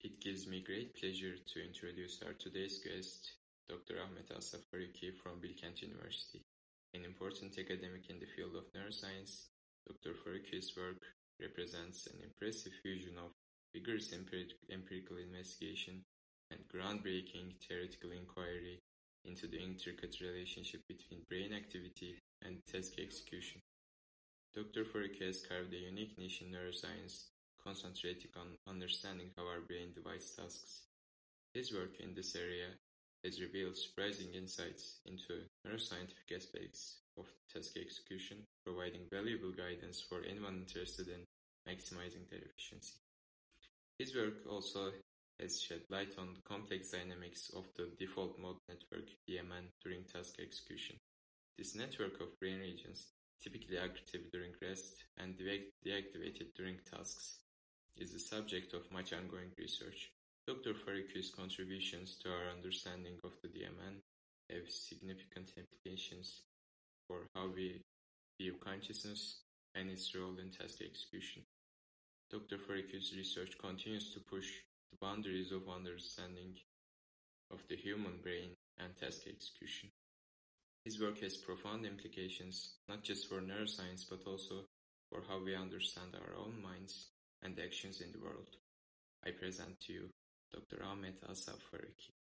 It gives me great pleasure to introduce our today's guest, Dr. Ahmet Ausaf from Bilkent University. An important academic in the field of neuroscience, Dr. Farooqui's work represents an impressive fusion of vigorous empirical investigation and groundbreaking theoretical inquiry into the intricate relationship between brain activity and task execution. Dr. Farooqui has carved a unique niche in neuroscience, concentrating on understanding how our brain divides tasks. His work in this area has revealed surprising insights into neuroscientific aspects of task execution, providing valuable guidance for anyone interested in maximizing their efficiency. His work also has shed light on the complex dynamics of the default mode network DMN during task execution. This network of brain regions, typically active during rest and deactivated during tasks, is the subject of much ongoing research. Dr. Farooqui's contributions to our understanding of the DMN have significant implications for how we view consciousness and its role in task execution. Dr. Farooqui's research continues to push the boundaries of understanding of the human brain and task execution. His work has profound implications not just for neuroscience but also for how we understand our own minds and actions in the world. I present to you Dr. Ahmet Ausaf Farooqui.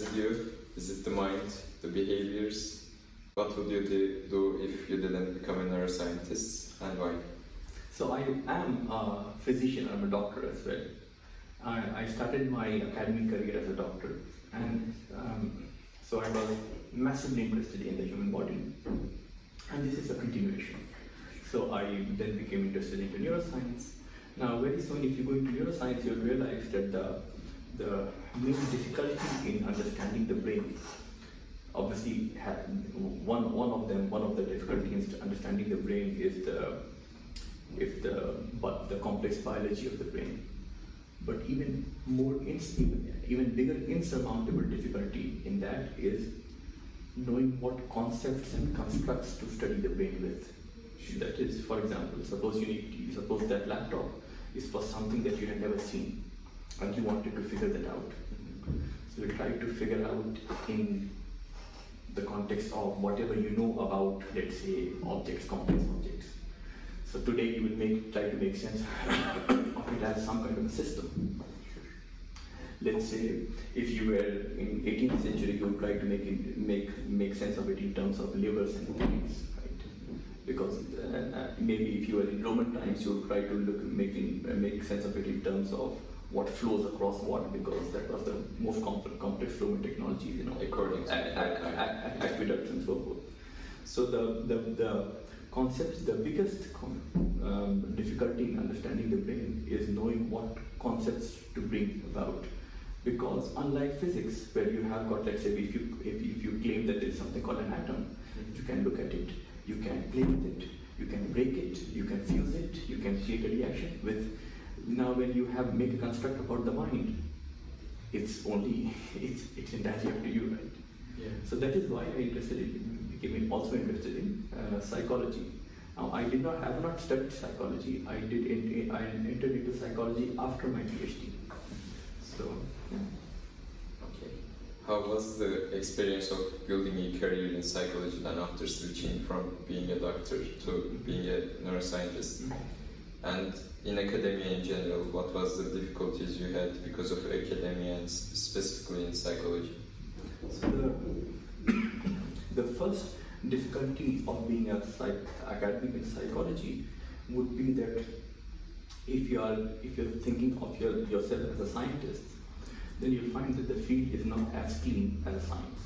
Interested you? Is it the mind, the behaviors? What would you do if you didn't become a neuroscientist and why? So I am a physician, I'm a doctor as well. I, I started my academic career as a doctor and um, so I was massively interested in the human body and this is a continuation. So I then became interested into neuroscience. Now very soon if you go into neuroscience you'll realize that the the main difficulty in understanding the brain obviously one one of them one of the difficulties in understanding the brain is the if the but the complex biology of the brain. But even more even, even bigger insurmountable difficulty in that is knowing what concepts and constructs to study the brain with. That is for example suppose you need suppose that laptop is for something that you had never seen and you wanted to figure that out. So you try to figure out in the context of whatever you know about, let's say, objects, complex objects. So today you will make try to make sense of it as some kind of a system. Let's say if you were in 18th century, you would try to make it, make make sense of it in terms of livers and kidneys, right? Because uh, uh, maybe if you were in Roman times, you would try to look making uh, make sense of it in terms of what flows across what because that was the most complex, complex flowing technology, you know, according to aqueducts and so forth. So the, the, the concepts, the biggest um, difficulty in understanding the brain is knowing what concepts to bring about. Because unlike physics, where you have got, let's say, if you if, if you claim that there is something called an atom, you can look at it, you can play with it, you can break it, you can fuse it, you can create a reaction with now, when you have make a construct about the mind, it's only it's it's entirely up to you, right? Yeah. So that is why I interested in became also interested in uh, psychology. Now, I did not have not studied psychology. I did in, I entered into psychology after my PhD. So. Yeah. Okay. How was the experience of building a career in psychology then after switching from being a doctor to being a neuroscientist? Mm-hmm. And in academia in general, what was the difficulties you had because of academia and specifically in psychology? So the, the first difficulty of being a psych, academic in psychology would be that if you are if you're thinking of your, yourself as a scientist, then you'll find that the field is not as clean as science.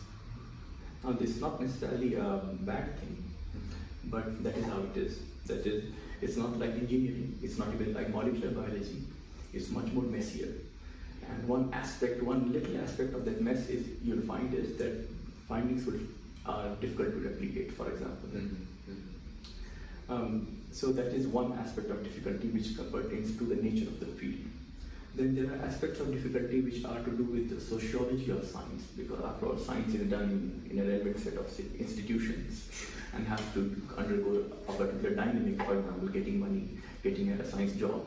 Now, this is not necessarily a bad thing, but that is how it is. That is, it's not like engineering, it's not even like molecular biology, it's much more messier. And one aspect, one little aspect of that mess is you'll find is that findings will, are difficult to replicate, for example. Mm-hmm. Um, so that is one aspect of difficulty which pertains to the nature of the field. Then there are aspects of difficulty which are to do with the sociology of science, because after all, science is done in, in a relevant set of institutions and have to undergo a particular dynamic, for example, getting money, getting a science job,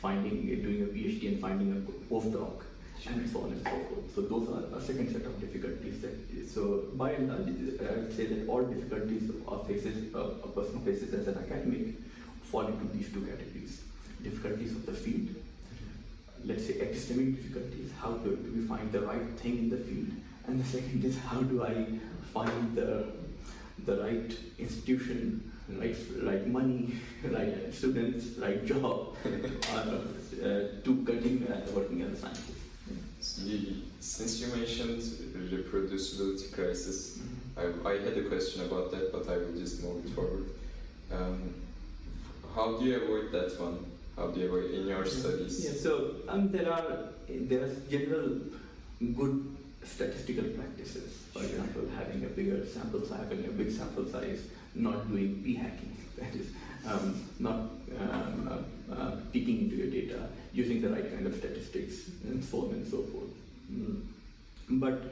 finding, doing a PhD and finding a postdoc, and so on and so forth. So those are a second set of difficulties. So by and large, I would say that all difficulties of faces, uh, a person faces as an academic fall into these two categories: difficulties of the field let's say epistemic difficulties, how do we find the right thing in the field? And the second is how do I find the the right institution, right, right money, right students, right job uh, uh, to continue working as a scientist. since you mentioned reproducibility crisis, mm-hmm. I, I, had a question about that, but I will just move it forward. Um, how do you avoid that one? How do you avoid in your studies? Yeah, so um, there are there are general good statistical practices. For example, having a bigger sample size, having a big sample size, not doing p hacking. That is, um, not um, uh, uh, peeking into your data, using the right kind of statistics, and so on and so forth. Mm. But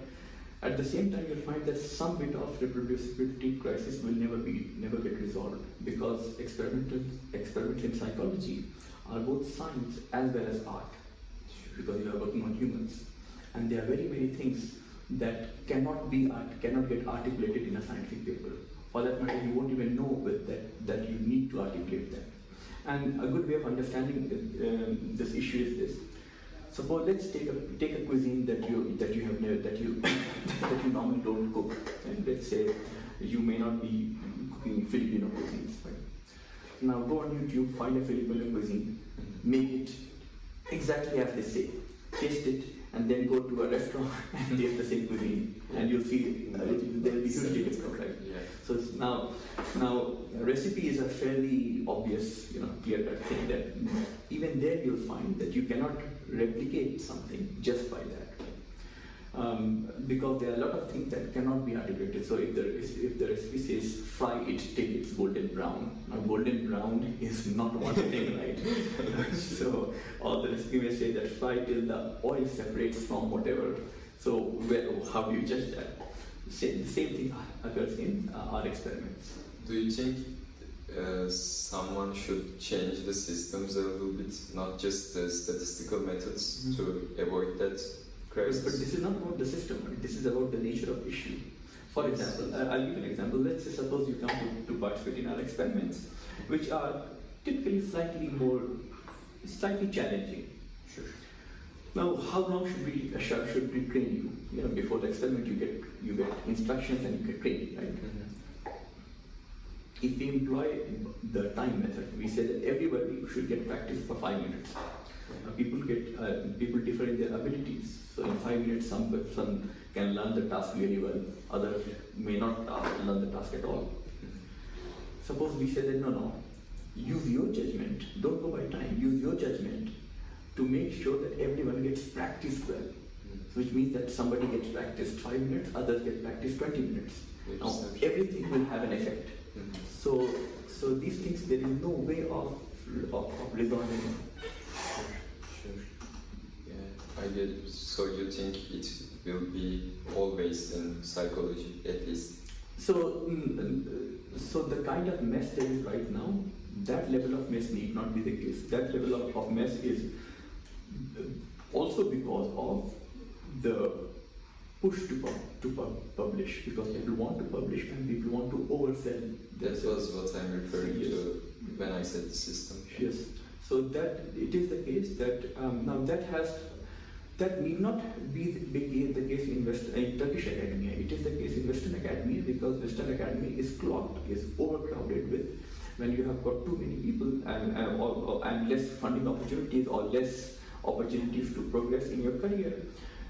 at the same time, you'll find that some bit of reproducibility crisis will never be never get resolved because experimental experiments in psychology are both science as well as art because you are working on humans, and there are very many things that cannot be art, cannot get articulated in a scientific paper. For that matter, you won't even know that that you need to articulate that. And a good way of understanding um, this issue is this: Suppose let's take a take a cuisine that you that you have never that you that you normally don't cook, and let's say you may not be cooking Filipino cuisines. Right? Now go on YouTube, find a Filipino cuisine, make it exactly as they say, taste it, and then go to a restaurant and taste the same cuisine, and you'll see uh, there'll be hugely different, right? Yeah. So now, now recipe is a fairly obvious, you know, clear-cut thing that even there you'll find that you cannot replicate something just by that. Um, because there are a lot of things that cannot be articulated. So if the if the recipe says fry it till it's golden brown, now golden brown is not one thing, right? so or the recipe may say that fry till the oil separates from whatever. So where, how do you judge that? Same, the same thing occurs in uh, our experiments. Do you think uh, someone should change the systems a little bit, not just the statistical methods, mm-hmm. to avoid that But this is not about the system, this is about the nature of issue. For example, I'll give an example. Let's say suppose you come to, to participate in our experiments, which are typically slightly more, slightly challenging. Sure. Now, how long should we uh, should we train you? You know, before the experiment, you get you get instructions and you get trained, right? Mm-hmm. If we employ the time method, we say that everybody should get practice for five minutes. Uh, people get uh, people differ in their abilities. So in five minutes, some person can learn the task very well. Others may not learn the task at all. Suppose we say that no, no, use your judgment. Don't go by time. Use your judgment to make sure that everyone gets practice well. Which means that somebody gets practiced five minutes, others get practiced 20 minutes. Now, everything will have an effect. So, so these things, there is no way of, of, of resolving I get. So you think it will be always in psychology, at least? So, mm, so the kind of mess there is right now, that level of mess need not be the case. That level of, of mess is also because of the push to pub, to pub, publish because people want to publish and people want to oversell. That was what I'm referring yes. to when I said the system. Yes. So that it is the case that um, now that has that need not be the, be case in, West, in Turkish academia. It is the case in Western academia because Western academia is clogged, is overcrowded with when you have got too many people and, and, or, or, and less funding opportunities or less opportunities to progress in your career,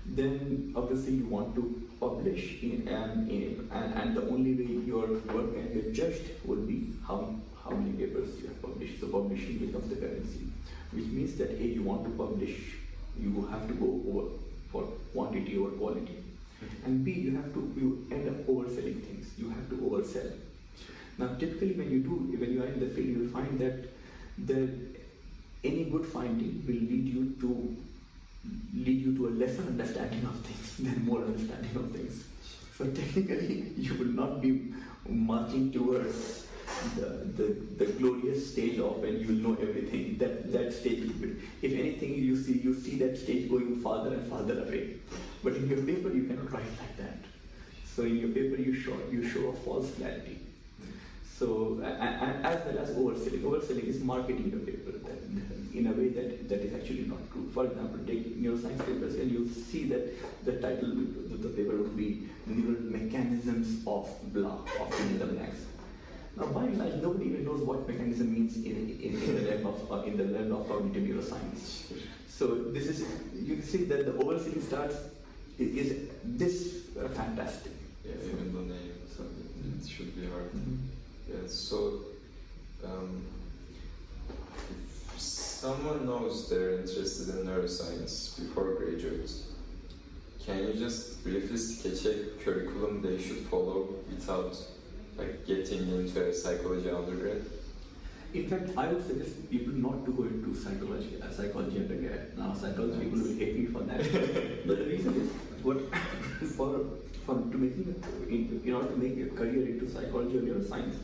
then obviously you want to publish in, and, in, and, and the only way your work can get judged will be how, how many papers you have published. So publishing becomes the currency, which means that A, you want to publish you have to go over for quantity over quality. Mm-hmm. And B, you have to you end up overselling things. You have to oversell. Now, typically, when you do, when you are in the field, you'll find that the any good finding will lead you to lead you to a lesser understanding of things than more understanding of things. So technically, you will not be marching towards the, the, the glorious stage of when you will know everything. That that stage, if anything, you see you see that stage going farther and farther away. But in your paper, you cannot write like that. So in your paper, you show you show a false clarity. So as well as overselling. Overselling is marketing your paper in a way that, that is actually not true. For example, take neuroscience papers and you'll see that the title of the paper would be Neural Mechanisms of Blah, of the blanks. Now, by and large, nobody even knows what mechanism means in, in, in the realm of uh, in the realm of cognitive neuroscience. So this is you can see that the overselling starts is, this uh, fantastic. Yeah, even the name, so it should be hard. Mm-hmm. Yeah, so um, if someone knows they're interested in neuroscience before graduate, can you just briefly sketch a curriculum they should follow without like getting into a psychology undergrad? In fact, I would suggest people not to go into psychology, uh, psychology undergrad. Now, psychology nice. people will hate me for that. but the reason is, what for for to making in, in order to make a career into psychology or neuroscience,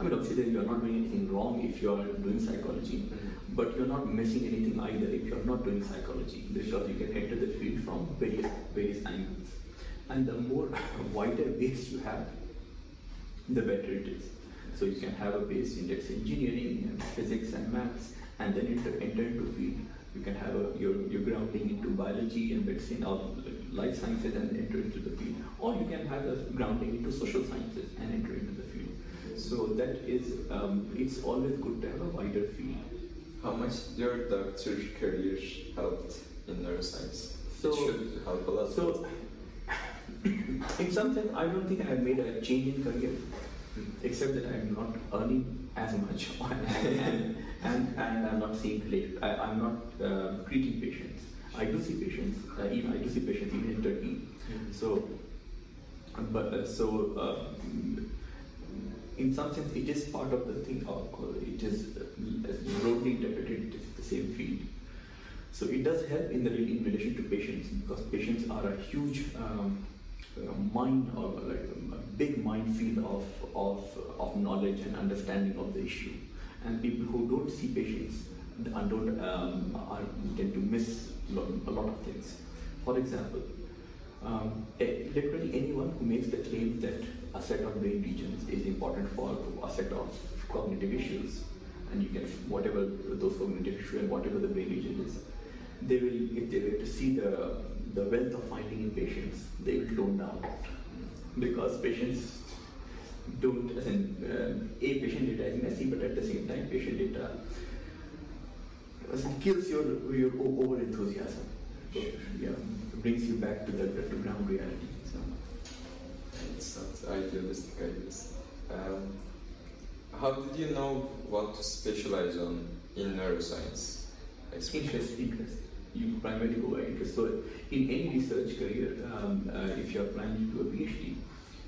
I mean, obviously, you're not doing anything wrong if you're doing psychology, mm-hmm. but you're not missing anything either if you're not doing psychology, because you can enter the field from various various angles. And the more wider base you have, the better it is. So you can have a base in let's say engineering and physics and maths, and then enter, enter into field. You can have a, your, your grounding into biology and let's say life sciences and enter into the field. Or you can have a grounding into social sciences and enter into the field. So that is, um, it's always good to have a wider field. How much your doctor career helped in neuroscience? So, it should help a lot. So, in some sense, I don't think I have made a change in career, except that I am not earning as much and, and, and I'm not seeing I, am not uh, treating patients. I do see patients, uh, even I do see patients even in Turkey. Mm-hmm. So, but uh, so uh, in some sense, it is part of the thing, or, it is uh, broadly interpreted, it is the same field. So it does help in the in relation to patients because patients are a huge um, uh, mind or like a big minefield of, of, of knowledge and understanding of the issue. And people who don't see patients and don't um, are, tend to miss a lot of things. For example, um, literally anyone who makes the claim that a set of brain regions is important for a set of cognitive issues, and you can whatever those cognitive issues and whatever the brain region is, they will if they were to see the the wealth of finding in patients, they will tone down because patients don't, as in, uh, a patient data is messy, but at the same time, patient data kills your your over enthusiasm. Yeah, brings you back to the, to ground reality. So. It's not idealistic, I guess. Um, how did you know what to specialize on in neuroscience? Interest, interest. You primarily go by interest. So, in any research career, um, uh, if you are planning to do a PhD,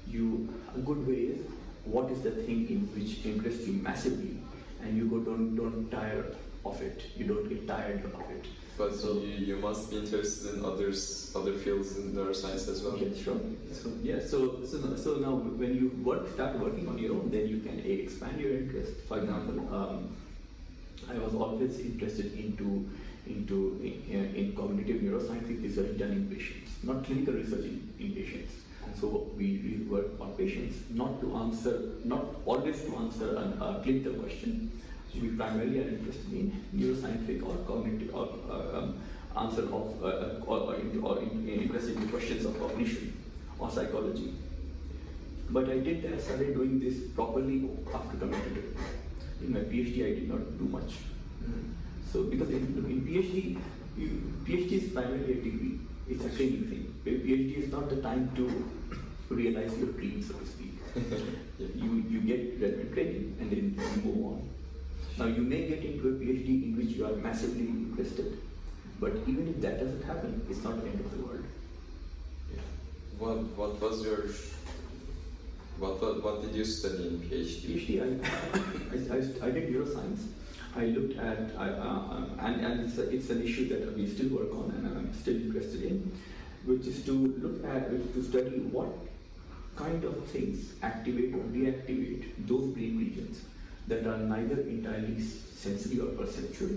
you a good way is what is the thing in which interests you massively, and you go don't don't tire of it. You don't get tired of it. But so, you, you must be interested in others, other fields in neuroscience as well. Yeah, sure. So yeah, so so so now when you work, start working on your own, then you can a, expand your interest. For example, um, I was always interested into into in, in cognitive neuroscience research done in patients, not clinical research in, in patients. So we, work on patients not to answer, not always to answer a, a clinical question, we primarily are interested in neuroscientific or cognitive or uh, um, answer of uh, uh or, or, in, or in, interested in questions of cognition or psychology. But I did I started doing this properly after coming to. In my PhD, I did not do much. Mm-hmm. So because in, in PhD, you, PhD is primarily a degree. It's a training thing. PhD is not the time to realize your dreams, so to speak. you you get relevant training and then you move on. Now, you may get into a PhD in which you are massively interested, but even if that doesn't happen, it's not the end of the world. Yeah. what what was your what what, what did you study in PhD? PhD, I, I, I, I did neuroscience. I looked at, uh, and, and it's, a, it's an issue that we still work on and I'm still interested in, which is to look at, to study what kind of things activate or deactivate those brain regions that are neither entirely sensory or perceptual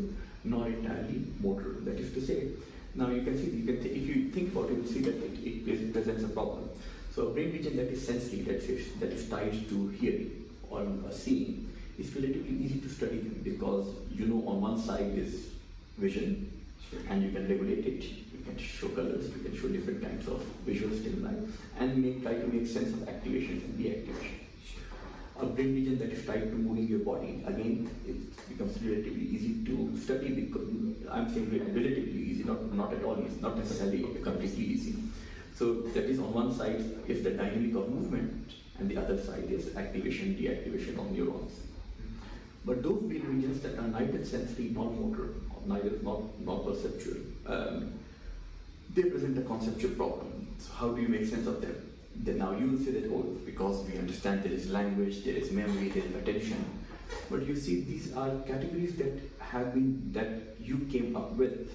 nor entirely motor. That is to say, now you can see, you can th- if you think about it, you see that it, it presents a problem. So a brain region that is sensory, that is, that is tied to hearing or seeing, is relatively easy to study them because you know on one side is vision and you can regulate it, you can show colors, you can show different kinds of visual stimuli and make, try to make sense of activations and deactivation. A brain region that is tied to moving your body, again, it becomes relatively easy to study because I'm saying relatively easy, not, not at all easy, not necessarily completely easy. So that is on one side is the dynamic of movement and the other side is activation, deactivation of neurons. But those brain regions that are neither sensory nor motor, neither not, not perceptual, um, they present a conceptual problem. So how do you make sense of them? Then now you will say that, oh, because we understand there is language, there is memory, there is attention. But you see, these are categories that have been, that you came up with.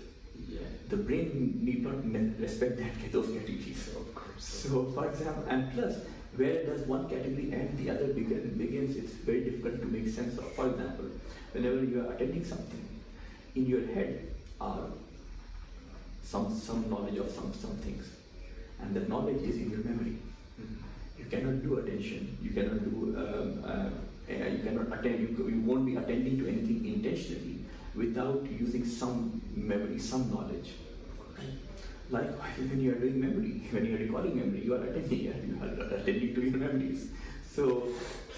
Yeah. The brain need not respect that, those categories. Of course. So, for example, and plus, where does one category end, the other begin, begins, it's very difficult to make sense of. For example, whenever you are attending something, in your head are some, some knowledge of some, some things, and that knowledge is in your memory. You cannot do attention, you cannot do, um, uh, uh, you cannot attend, you, you won't be attending to anything intentionally without using some memory, some knowledge. Likewise, when you are doing memory, when you are recalling memory, you are attending, you are attending to your memories. So,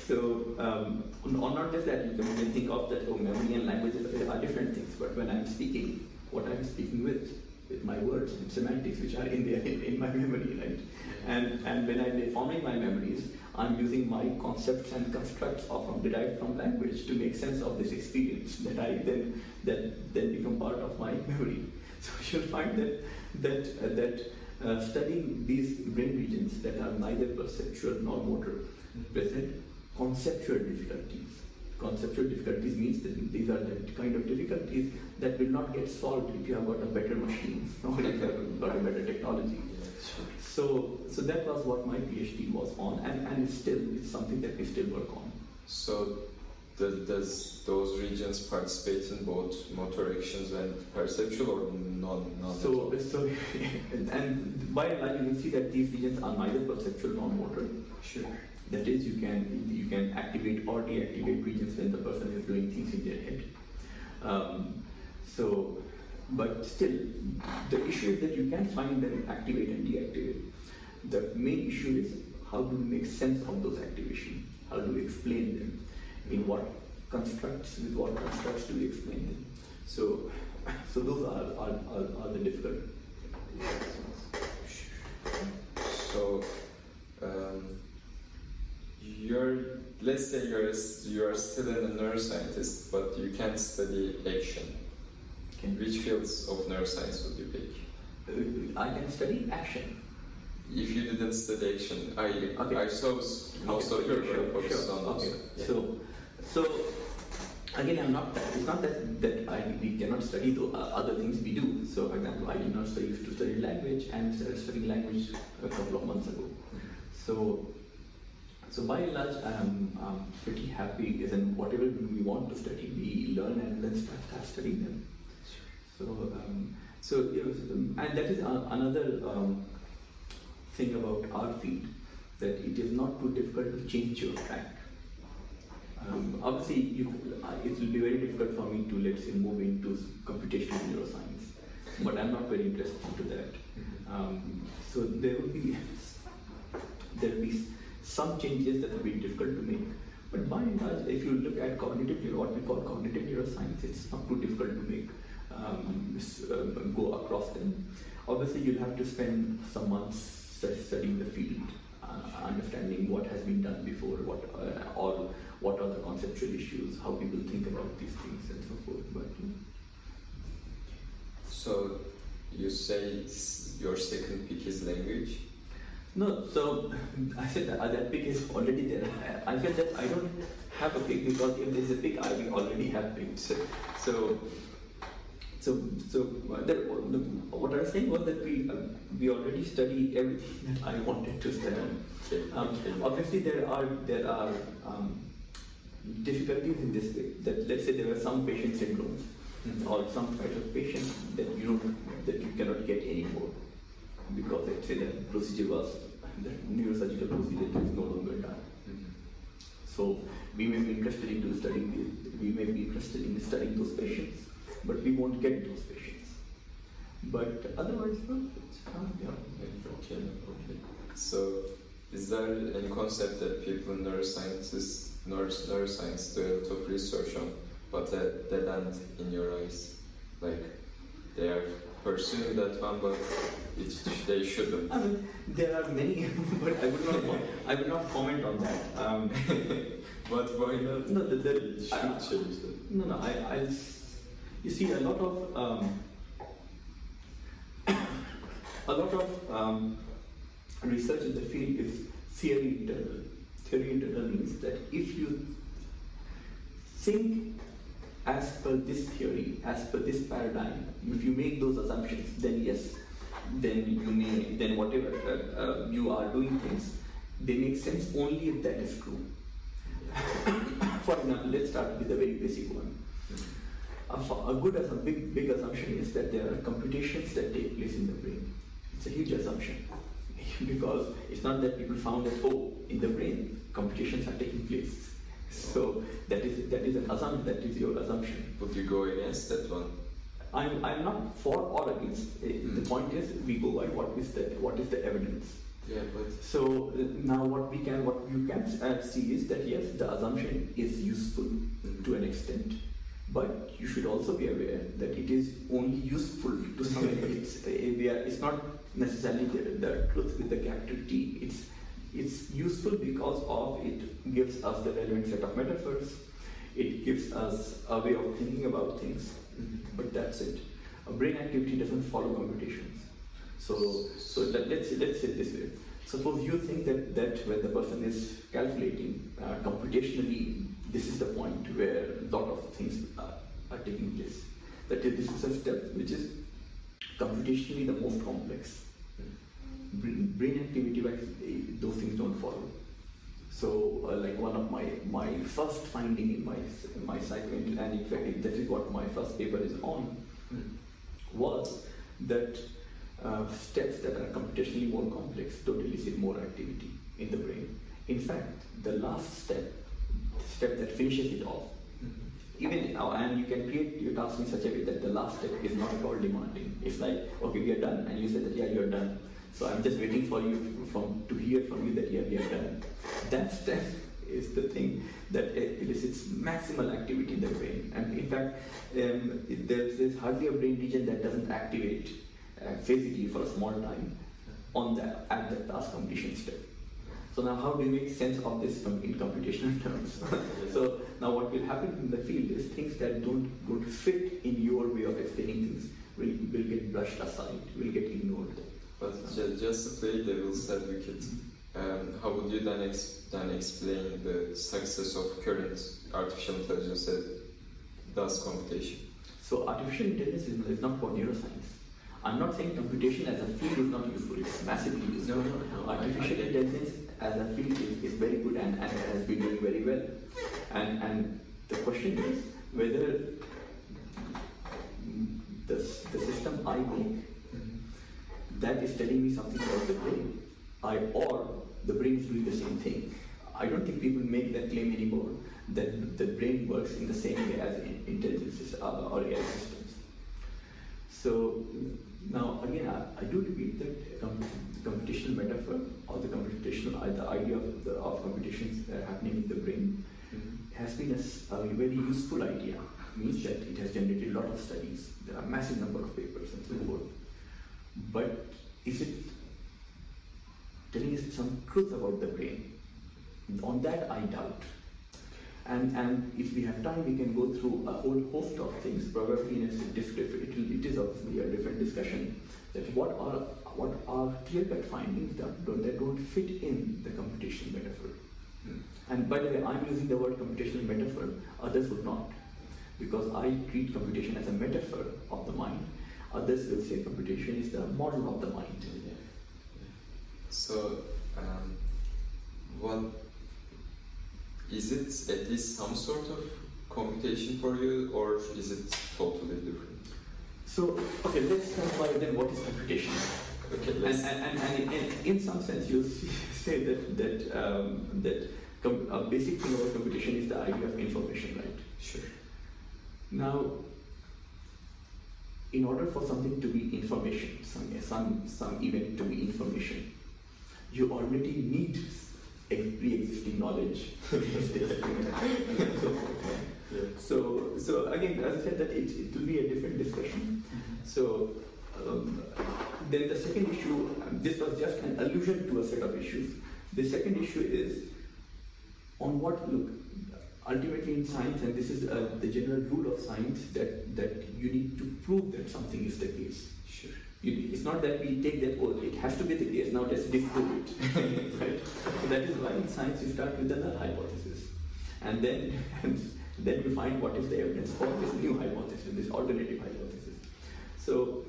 so um, not just that, you can think of that, oh, memory and language are different things, but when I'm speaking, what I'm speaking with, with my words and semantics, which are in there in, in my memory, right? And, and when I'm forming my memories, I'm using my concepts and constructs from derived from language to make sense of this experience that I then that then become part of my memory. So you'll find that that uh, that uh, studying these brain regions that are neither perceptual nor motor present conceptual difficulties. Conceptual difficulties means that these are the kind of difficulties that will not get solved if you have got a better machine or if you have got a better technology. So, so that was what my PhD was on, and, and still it's something that we still work on. So, does, does those regions participate in both motor actions and perceptual, or not? so, so and by and large, you can see that these regions are neither perceptual nor motor. Sure. That is, you can you can activate or deactivate regions when the person is doing things in their head. Um, so, but still, the issue is that you can find them activate and deactivate. The main issue is how do we make sense of those activations? How do we explain them? In what constructs, with what constructs do we explain them? So, so those are, are, are, are the difficult. So, um, you're let's say you're you're still a neuroscientist, but you can't study action. In which fields of neuroscience would you pick? Uh, I can study action. If you didn't study action, I okay. I saw most okay, of your sure, work focused sure. on okay. Yeah. So, so again, I'm not. It's not that that I we cannot study the uh, other things we do. So, for example, I did not study to study language, and started studying language a couple of months ago. So, so by and large, I'm, I'm pretty happy. Is in whatever we want to study, we learn and then start, start studying them. So, um, so was, um, and that is another um, thing about our field that it is not too difficult to change your track. Um, obviously, you, uh, it will be very difficult for me to let's say move into computational neuroscience, but I'm not very interested into that. Um, so there will be there will be some changes that will be difficult to make. But by and large, if you look at cognitive, what we call cognitive neuroscience, it's not too difficult to make um, uh, go across them. Obviously, you'll have to spend some months studying the field, uh, understanding what has been done before, what uh, or what are the conceptual issues, how people think about these things, and so forth. But so you say your second pick is language. No, so I said that, that pick is already there. I felt that I don't have a pick because if there's a pick, I will already have picked. So, so, so, that, what I was saying was that we uh, we already study everything that I wanted to study. Um, obviously, there are there are um, difficulties in this way. That let's say there are some patient syndromes mm-hmm. or some kind of patient that you don't that you cannot get anymore because let's say the procedure was the neurosurgical procedure is no longer done. Mm-hmm. So we may be interested in studying the, we may be interested in studying those patients, but we won't get those patients. But otherwise, no, it's fine. Yeah. Okay, okay. So is there any concept that people, neuroscientists, neuroscience do a lot of research on, but that dead end in your eyes? Like they are pursuing that one, but it, they shouldn't. I mean, there are many, but I would not. I would not comment on that. Um, but why not? No, the, the, should I, change that. No, no. I, I, you see, a lot of um, a lot of um, research in the field is theory internal. Theory internal means that if you think as per this theory, as per this paradigm, if you make those assumptions, then yes, then you may, then whatever uh, uh, you are doing things, they make sense only if that is true. For example, let's start with a very basic one. A, a good, a big, big assumption is that there are computations that take place in the brain. It's a huge assumption because it's not that people found that oh, in the brain computations are taking place so that is that is an assumption. That is your assumption. Would you go against that one? I'm I'm not for or against. Mm. The point is we go by what is the what is the evidence. Yeah, but so uh, now what we can what you can uh, see is that yes, the assumption is useful mm. to an extent, but you should also be aware that it is only useful to some. it's it's not necessarily the, the truth with the capital T. It's it's useful because of it gives us the relevant set of metaphors. It gives us a way of thinking about things, but that's it. A brain activity doesn't follow computations. So, so let, us let's say this way. Suppose you think that, that when the person is calculating uh, computationally, this is the point where a lot of things are, are taking place. That is, this is a step which is computationally the most complex brain activity wise, those things don't follow. So, uh, like one of my my first finding in my my psycho and in fact that is what my first paper is on, was that uh, steps that are computationally more complex don't elicit more activity in the brain. In fact, the last step, step that finishes it off, even uh, and you can create your task in such a way that the last step is not at all demanding. It's like, okay, we are done, and you say that yeah, you're done so I'm just waiting for you from to hear from you that yeah, we are done. That step is the thing that elicits maximal activity in the brain. And in fact, um, there's, there's, hardly a brain region that doesn't activate uh, physically for a small time on that at the task completion step. So now how do you make sense of this from in computational terms? so now what will happen in the field is things that don't, don't fit in your way of explaining things will, will get brushed aside, will get ignored. But just, just to play devil's advocate, um, how would you then, ex- then explain the success of current artificial intelligence that does computation? So artificial intelligence is, is not for neuroscience. I'm not saying computation as a field is not useful. It's massively useful. No, no, no. Artificial intelligence as a field is, is very good and, and has been doing very well. And and the question is whether the, the system I make that is telling me something about the brain. I, or the brain is doing the same thing. I don't think people make that claim anymore that the brain works in the same way as intelligence uh, or AI systems. So now again, I, I do repeat that com- computational metaphor or the computational uh, the idea of, the, of computations uh, happening in the brain mm-hmm. has been a, a, very useful idea. Means that it has generated a lot of studies. There are a massive number of papers and so forth. But is it telling us some truth about the brain? On that, I doubt. And, and if we have time, we can go through a whole host of things. Probably in a different, it, it is obviously a different discussion. That what are what are clear-cut findings that don't, that don't fit in the computational metaphor. And by the way, I'm using the word computational metaphor, others would not. Because I treat computation as a metaphor of the mind, others will say computation is the model of the mind. So, um, what is it at least some sort of computation for you, or is it totally different? So, okay, let's clarify then what is computation. Okay, and, and, and, and, in some sense, you say that that um, that a basic thing about computation is the idea of information, right? Sure. Now, in order for something to be information, some some some event to be information, you already need pre-existing knowledge. so, so again, as I said, that it, it will be a different discussion. So, um, then the second issue, this was just an allusion to a set of issues. The second issue is on what look. Ultimately, in science, and this is uh, the general rule of science, that that you need to prove that something is the case. Sure. It's not that we take that, oh, it has to be the case, now let's disprove it. right? So that is why in science you start with the null hypothesis. And then, and then you find what is the evidence for this new hypothesis, this alternative hypothesis. So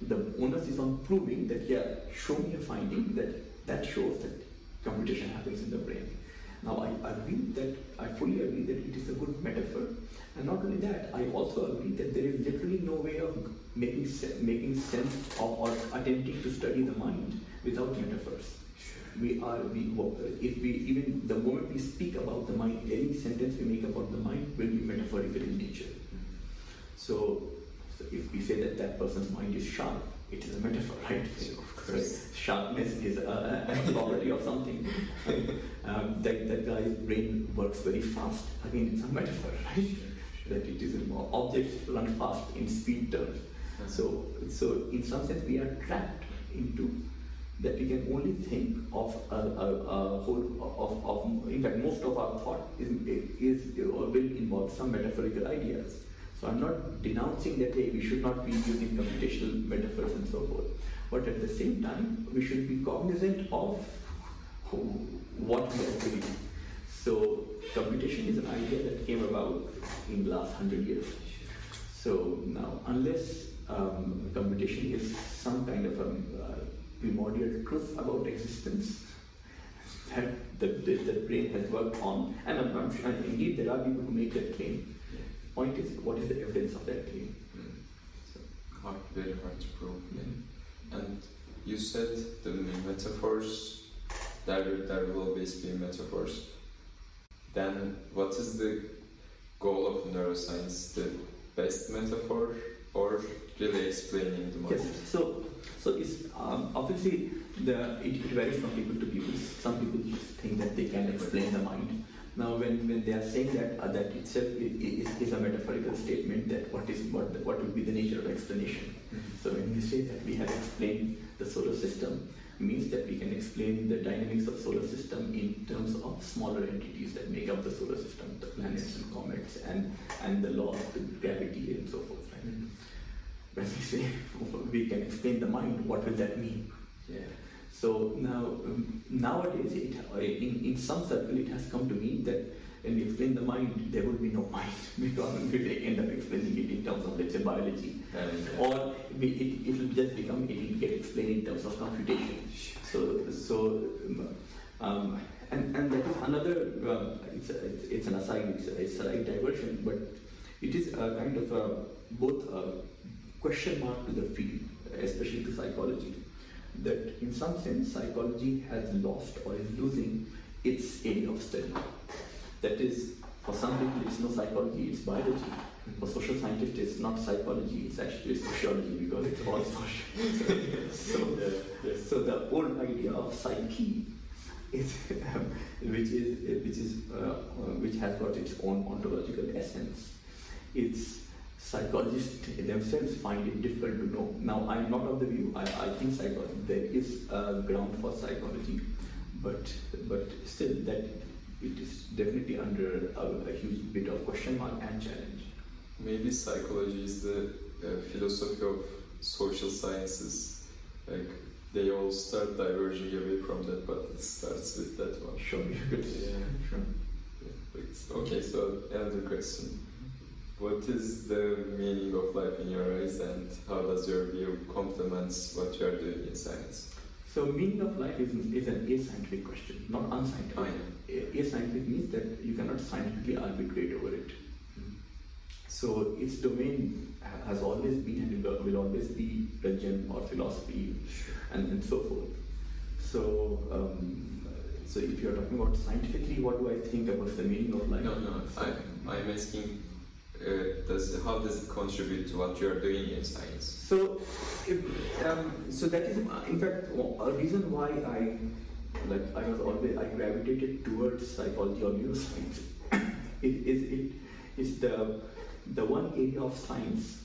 the onus is on proving that, yeah, show me a finding that that shows that computation happens in the brain. Now, I agree that, I fully agree that it is a good metaphor. And not only that, I also agree that there is literally no way of making, making sense of or attempting to study the mind without metaphors. We are, we, if we, even the moment we speak about the mind, any sentence we make about the mind will be metaphorical in nature. So, so if we say that that person's mind is sharp, it is a metaphor, right? Of course. Sharpness is a, a property of something. um, that, that guy's brain works very fast. Again, it's a metaphor, right? That it is more objects run fast in speed terms. So, so in some sense, we are trapped into that we can only think of a, a, a whole of, of, in fact, most of our thought is, is or will involve some metaphorical ideas. So I'm not denouncing that hey, we should not be using computational metaphors and so forth. But at the same time, we should be cognizant of what we are doing. So computation is an idea that came about in the last hundred years. So now, unless um, computation is some kind of a uh, primordial truth about existence that the, the, brain has worked on, and I'm, I'm sure, and indeed there are people who make that claim point is, what is the evidence of that claim? Mm. So hard, very hard to prove. Yeah. And you said the metaphors, there, there will always be metaphors. Then what is the goal of neuroscience? The best metaphor or really explaining the mind? Yes, so, so it's um, obviously the, it, it varies from people to people. Some people think that they can explain the mind now, when, when they are saying that uh, that itself is, is, a metaphorical statement, that what is what what would be the nature of explanation? Mm-hmm. So when we say that we have explained the solar system, means that we can explain the dynamics of solar system in terms of smaller entities that make up the solar system, the planets and comets, and and the laws of gravity and so forth. Mm-hmm. When we say we can explain the mind, what will that mean? Yeah. So now, um, nowadays, it, uh, in, in some circle, it has come to mean that when we explain the mind, there will be no mind because we end up explaining it in terms of, let's say, biology. Or we, it, it will just become, it will get explained in terms of computation. So, so um, and, and that is another, uh, it's, a, it's, it's, an aside, it's a, it's a slight diversion, but it is a kind of a, both a question mark to the field, especially to psychology that in some sense psychology has lost or is losing its area of study. That is, for some people it's no psychology, it's biology. For social scientists it's not psychology, it's actually sociology because it's all social. so, yeah. so the old idea of psyche is, which is which is uh, which has got its own ontological essence. It's psychologists themselves find it difficult to know. Now, I'm not of the view, I, I think psychology, there is a ground for psychology, but, but still that it is definitely under a, a huge bit of question mark and challenge. Maybe psychology is the uh, philosophy of social sciences like they all start diverging away from that, but it starts with that one. Sure. Yeah. Sure. Yeah, okay, so another question. What is the meaning of life in your eyes and how does your view complements what you are doing in science? So meaning of life is, is an ascientific question, not unscientific. Oh, Ascientific means that you cannot scientifically arbitrate over it. So its domain has always been and will, always be religion or philosophy and, and so forth. So, um, so if you are talking about scientifically, what do I think about the meaning of life? No, no, I, I'm asking, uh, does, how does it contribute to what you are doing in science? So, if, um, so that is in fact a reason why I like I was always I gravitated towards psychology or neuroscience. it is it is the the one area of science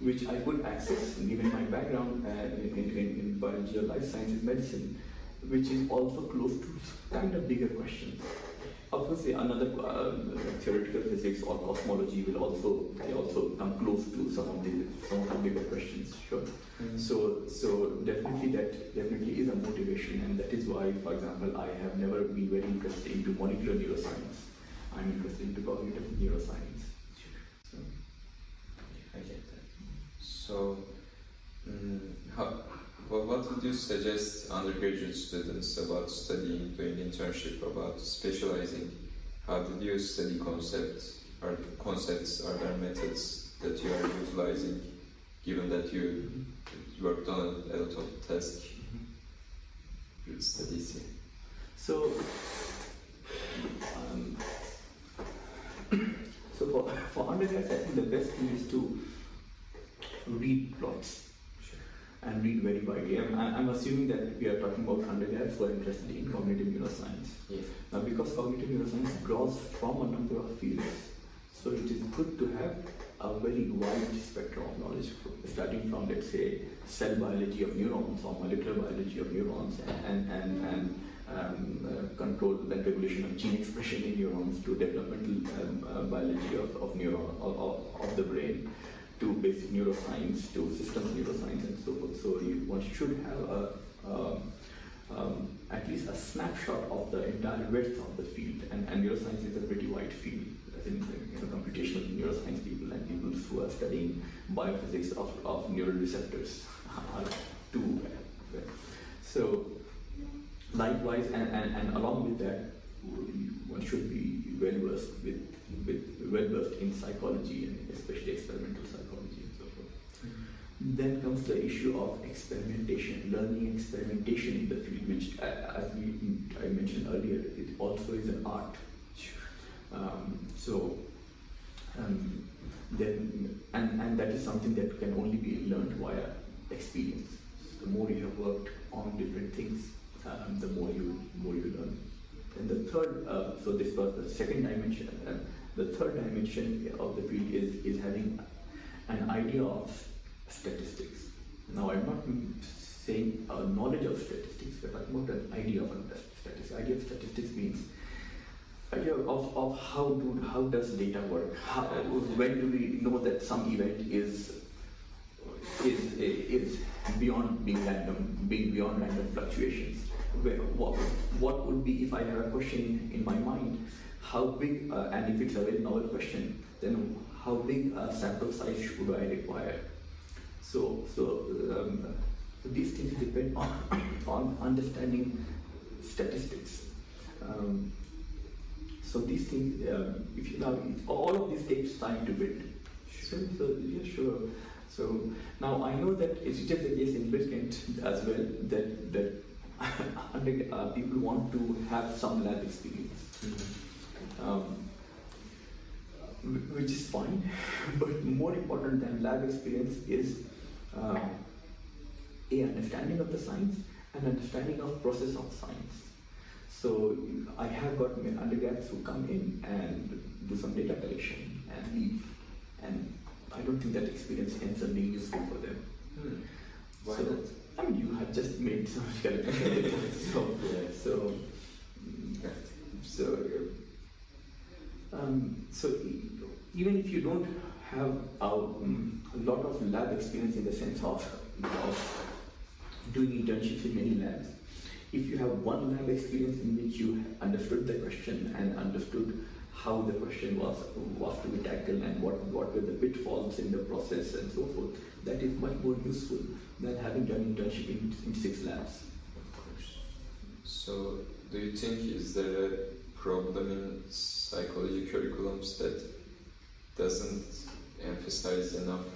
which I could access given my background uh, in, in, in biology or life sciences medicine, which is also close to kind of bigger questions. Obviously, another uh, theoretical physics or cosmology will also they also come close to some of the some of the bigger questions. Sure. Mm-hmm. So so definitely that definitely is a motivation, and that is why, for example, I have never been very interested into molecular neuroscience. I'm interested into cognitive neuroscience. So, I get that. So, um, how, well, what would you suggest undergraduate students about studying, doing internship, about specializing? How did you study concepts? Are concepts? Are there methods that you are utilizing, given that you worked on a lot of tasks, studies? So, um, so for, for undergrads, I think the best thing is to read plots and read very widely. I'm, I'm, assuming that we are talking about undergrads who are interested in cognitive neuroscience. Yes. Now, because cognitive neuroscience draws from a number of fields, so it is good to have a very wide spectrum of knowledge, starting from, let's say, cell biology of neurons or molecular biology of neurons and, and, and um, uh, control and regulation of gene expression in neurons to developmental um, uh, biology of, of neuron of, of the brain to basic neuroscience, to systems neuroscience, and so forth. So you, one should have a, um, um, at least a snapshot of the entire width of the field. And, and neuroscience is a pretty wide field, as in you know, computational neuroscience people and people who are studying biophysics of, of neural receptors are two. So likewise, and, and, and along with that, one should be well versed with, with well versed in psychology and especially experimental psychology and so forth. Mm-hmm. Then comes the issue of experimentation, learning experimentation in the field, which, as we, I mentioned earlier, it also is an art. Um, so, um, then, and, and that is something that can only be learned via experience. The more you have worked on different things, um, the more you more you learn. And the third, uh, so this was the second dimension. Uh, the third dimension of the field is, is having an idea of statistics. Now, I'm not saying a knowledge of statistics, we're talking about an idea of statistics. Idea of statistics means idea of, of how do how does data work? How, when do we know that some event is is is beyond being random, being beyond random fluctuations? Where, what, what would be if I have a question in my mind? How big, uh, and if it's a very novel question, then how big a sample size should I require? So, so, um, these things depend on, on understanding statistics. Um, so these things, um, if you now, all of this takes time to build. So, so yeah, sure. So now I know that it's just the case in Bilkent as well that that uh, people want to have some lab experience. Mm-hmm. Um, which is fine, but more important than lab experience is uh, a understanding of the science and understanding of process of science. So I have got undergrads who come in and do some data collection and leave, and I don't think that experience ends up being useful for them. Hmm. Why so, not? I mean, you have just made so much calculation. so, yeah. so, so, um, so even if you don't have a, um, a, lot of lab experience in the sense of, of doing internships in many labs. If you have one lab experience in which you understood the question and understood how the question was was to be tackled and what, what were the pitfalls in the process and so forth, that is much more useful than having done an internship in, in six labs. Of course. So, do you think is there a problem in psychology curriculums that doesn't emphasize enough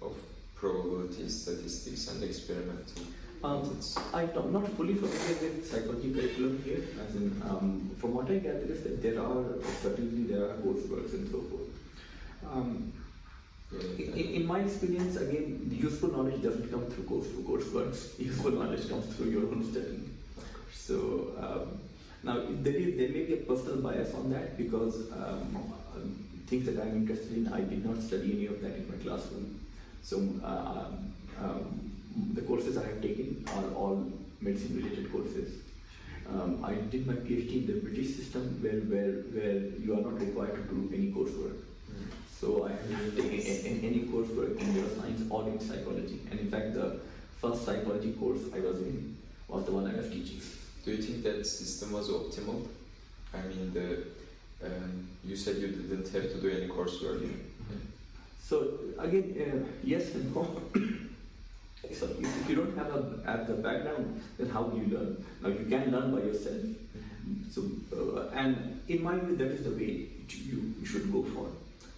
of probability statistics and experimental um, I'm not fully familiar with psychology curriculum here, as in, um, from what I gather is that there are, certainly there are courseworks and so forth. Um, in, in, my experience, again, useful knowledge doesn't come through course courseworks. Useful knowledge comes through your own studying. So um, now there is there may be a personal bias on that because um, things that I'm interested in, I did not study any of that in my classroom. So uh, um, the courses I have taken are all medicine related courses. Um, I did my PhD in the British system where, where, where you are not required to do any coursework. So I have taken any coursework in neuroscience or in psychology. And in fact, the first psychology course I was in was the one I was teaching. Do you think that system was optimal? I mean, the um, you said you didn't have to do any coursework. Mm-hmm. So again, uh, yes and no. So if you don't have a have the background, then how do you learn? Now you can learn by yourself. So uh, and in my view, that is the way you, you should go for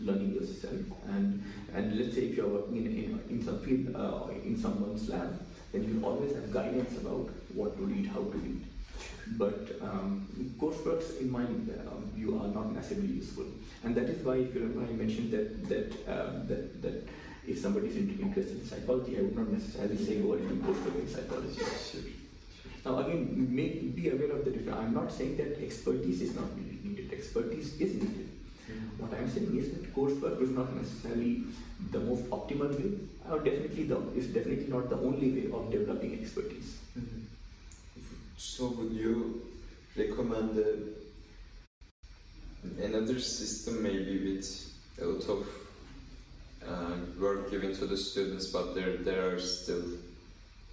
learning yourself. And and let's say if you are working in in, in some field uh, in someone's lab, then you always have guidance about what to read, how to read. But um, courseworks, in my um, view, are not massively useful, and that is why, if you remember, I mentioned that that um, that that if somebody is interested in psychology, I would not necessarily say go and do postdoc in psychology. Now again, make, be aware of the difference. I'm not saying that expertise is not needed. Expertise is needed. What I'm saying is that coursework is not necessarily the most optimal way, or definitely the, is definitely not the only way of developing expertise. Mm-hmm. So would you recommend uh, another system maybe with a lot of uh, work given to the students, but there there are still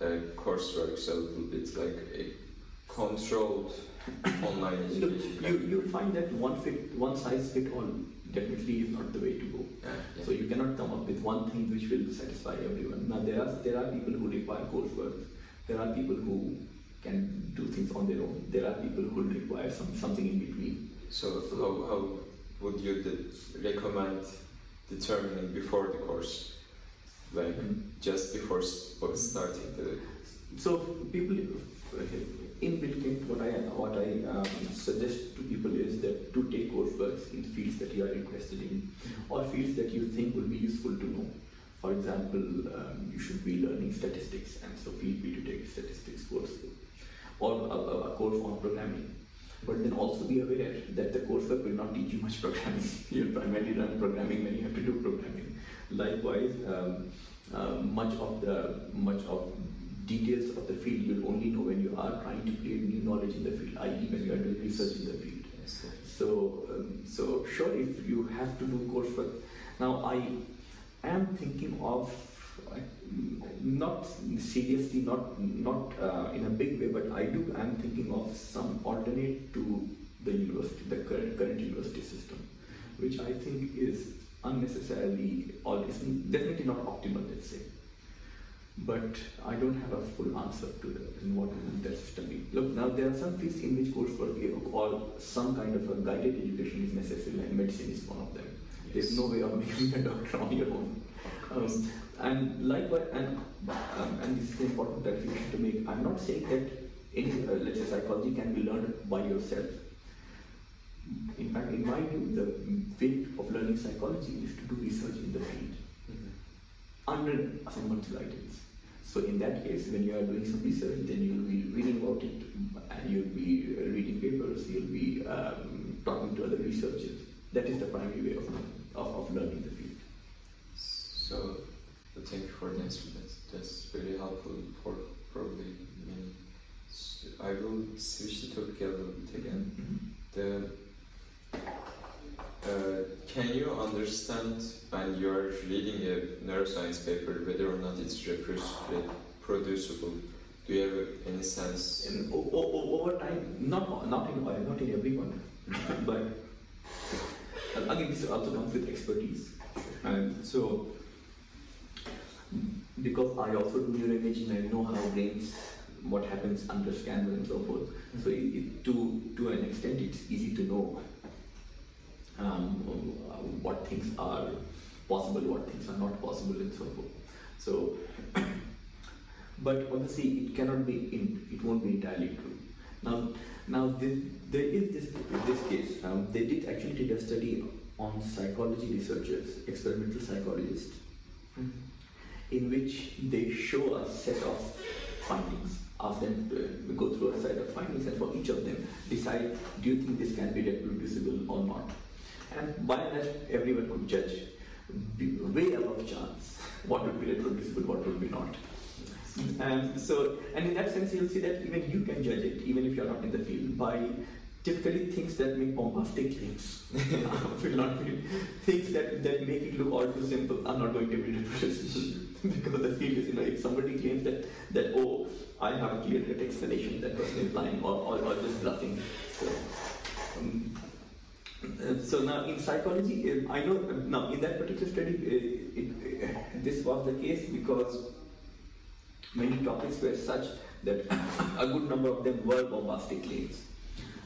uh, coursework, so a little bit like a controlled online education. Look, you you find that one fit one size fit all definitely is not the way to go. Yeah, yeah. So you cannot come up with one thing which will satisfy everyone. Now there are there are people who require coursework. There are people who can do things on their own. There are people who require some something in between. So, so how, how would you recommend determining before the course, like mm-hmm. just before starting the. So people in Bilkent, what I what I um, suggest to people is that to take coursework in fields that you are interested in, or fields that you think will be useful to know. For example, um, you should be learning statistics, and so feel free to take statistics course, or a, a course on programming but then also be aware that the coursework will not teach you much programming. You'll primarily learn programming when you have to do programming. Likewise, um, uh, much of the much of details of the field you'll only know when you are trying to create new knowledge in the field, i.e., when you are doing research in the field. Yes, so, um, so sure, if you have to do coursework, now I am thinking of not seriously, not not uh, in a big way, but I do. I'm thinking of some alternate to the university, the current current university system, which I think is unnecessarily or is definitely not optimal. Let's say, but I don't have a full answer to the, in what that system be. Look, now there are some fields in which coursework or some kind of a guided education is necessary, and medicine is one of them. Yes. There's no way of becoming a doctor on your own. Um, and likewise, and um, and this is important clarification to make. I'm not saying that any uh, let's say psychology can be learned by yourself. In fact, in my view, the way of learning psychology is to do research in the field mm-hmm. under someone's guidance. So in that case, when you are doing some research, then you'll be reading about it, and you'll be reading papers, you'll be um, talking to other researchers. That is the primary way of, of, of learning the field. So, thank you for the answer. That's, that's very helpful for probably me. I will switch the topic a little bit again. Mm-hmm. The uh, can you understand when you are reading a neuroscience paper whether or not it's reproducible? Do you have any sense? In, o- o- over time, not not in not in everyone, but again this also comes with expertise. And so, because I also do neuroimaging, I know how brains, what happens under scan and so forth. So, it, it, to to an extent, it's easy to know um, what things are possible, what things are not possible, and so forth. So, but obviously it cannot be in, it won't be entirely true. Now, now this, there is this this case. Um, they did actually did a study on psychology researchers, experimental psychologists, mm-hmm. in which they show a set of findings. Ask them to go through a set of findings, and for each of them, decide: Do you think this can be reproducible or not? And by that, everyone could judge. Way above chance what would be reproducible, what would be not. And so, and in that sense, you'll see that even you can judge it, even if you're not in the field, by typically things that make bombastic claims. Not things that, that make it look all too simple. Are not going to be reproducible because the field is you know if somebody claims that that oh I have a clear cut explanation that person is lying or, or, or just bluffing. So um, Uh, so now in psychology, uh, I know uh, now in that particular study, it, this was the case because many topics were such that a good number of them were bombastic claims.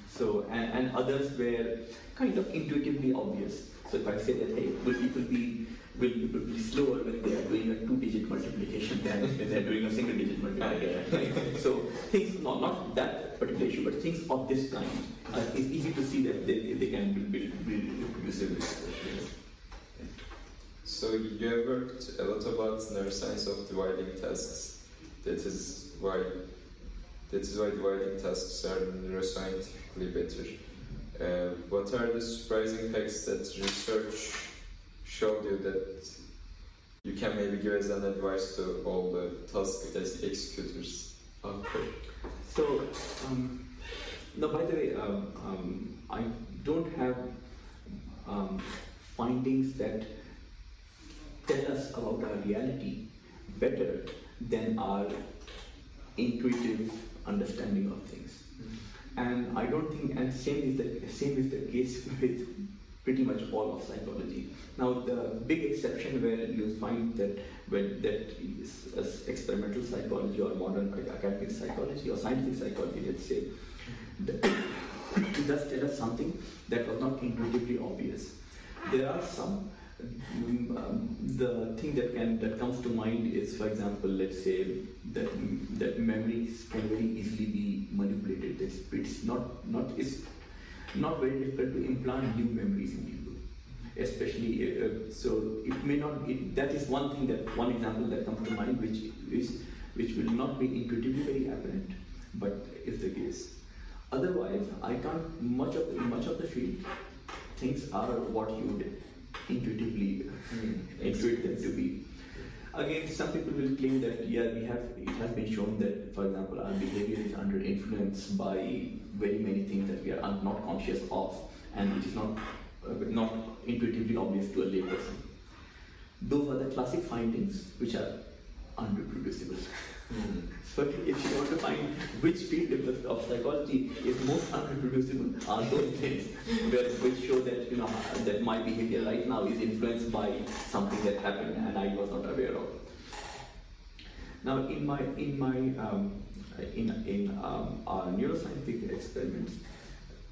So and, and others were kind of intuitively obvious. So if I say that, hey, will people be will be slower when they are doing a two-digit multiplication than when they are doing a single-digit multiplication? Right? So things not not that particular issue, but things of this kind. Uh, it's easy to see that they, they can be, be, reproducible. So you have worked a lot about neuroscience of dividing tasks. That is why that is why dividing tasks are neuroscientifically better. Uh, what are the surprising facts that research showed you that you can maybe give as an advice to all the task test executors out there? So, um, no, by the way, um, um, I don't have um, findings that tell us about our reality better than our intuitive understanding of things. Mm-hmm. And I don't think, and same is the same is the case with pretty much all of psychology. Now, the big exception where you find that when that is experimental psychology or modern academic psychology or scientific psychology, let's say, does tell us something that was not intuitively obvious. There are some. Um, the thing that can that comes to mind is, for example, let's say that that memories can very easily be manipulated. It's, it's not not it's not very difficult to implant new memories in people. Especially, uh, uh, so it may not. It, that is one thing that one example that comes to mind, which is which will not be intuitively very apparent, but is the case. Otherwise, I can't much of the, much of the field things are what you would intuitively mm, intuit them to be. Again, some people will claim that yeah, we have it has been shown that, for example, our behavior is under influence by very many things that we are not conscious of, and which is not uh, not intuitively obvious to a layperson. Those are the classic findings which are unreproducible. Mm. But if you want to find which field of psychology is most unreproducible, are those things where, which show that you know that my behavior right now is influenced by something that happened and I was not aware of. Now, in my in my um, in in um, our neuroscientific experiments,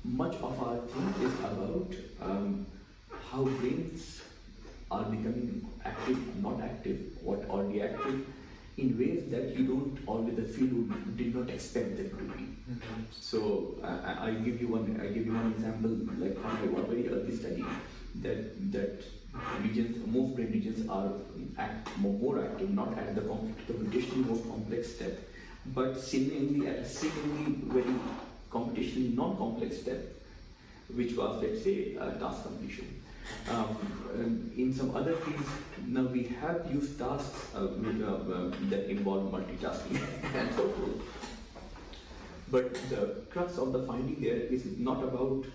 much of our thing is about um, how brains are becoming active, not active, what or deactive in ways that you don't always the field did not expect them to be. Mm-hmm. So I, I, give you one I give you one example like from a very early study that that regions most brain regions are act, more, more active not at the computationally most complex step but seemingly at a seemingly very computationally non-complex step which was let's say task completion. Um, in some other fields, now we have used tasks uh, uh, um, that involve multitasking and so forth. But the crux of the finding there is not about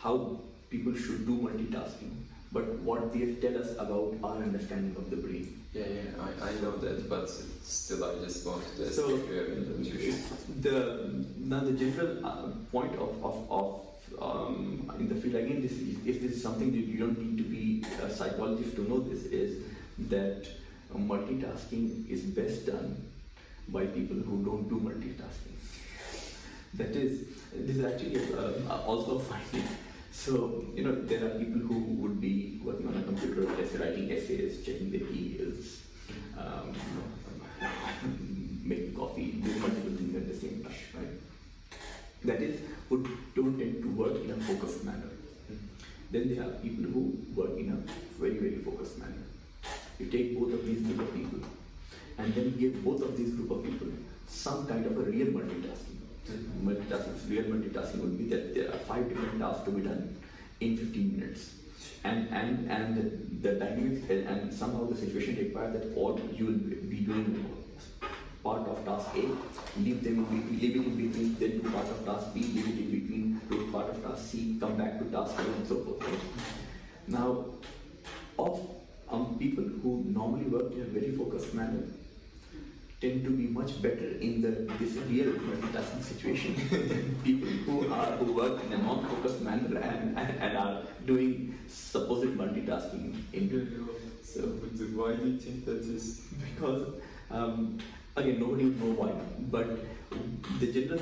how people should do multitasking, but what they tell us about our understanding of the brain. Yeah, yeah, I, I know that, but still, I just want to ask So, if you have intuition. the now the general uh, point of of, of um, in the field again, this is, if this is something that you don't need to be a psychologist to know this is that multitasking is best done by people who don't do multitasking. That is, this is actually uh, also a finding. So, you know, there are people who would be working on a computer, let's writing essays, checking their emails, um, making coffee, doing multiple things at the same time, right? That is, who don't tend to work in a focused manner. Then there are people who work in a very, very focused manner. You take both of these group of people and then give both of these group of people some kind of a real multitasking. Multitasking, real multitasking would be that there are five different tasks to be done in 15 minutes. And, and, and the dynamics and somehow the situation requires that all you will be doing part of task A, leave them leave in between, then do part of task B, leave it in between, do part of task C, come back to task A, and so forth. Right? Now, of um, people who normally work in a very focused manner tend to be much better in the this real multitasking situation than people who are who work in a non-focused manner and, and, and are doing supposed multitasking in So, why do you think that is? because um, again nobody would know why but the general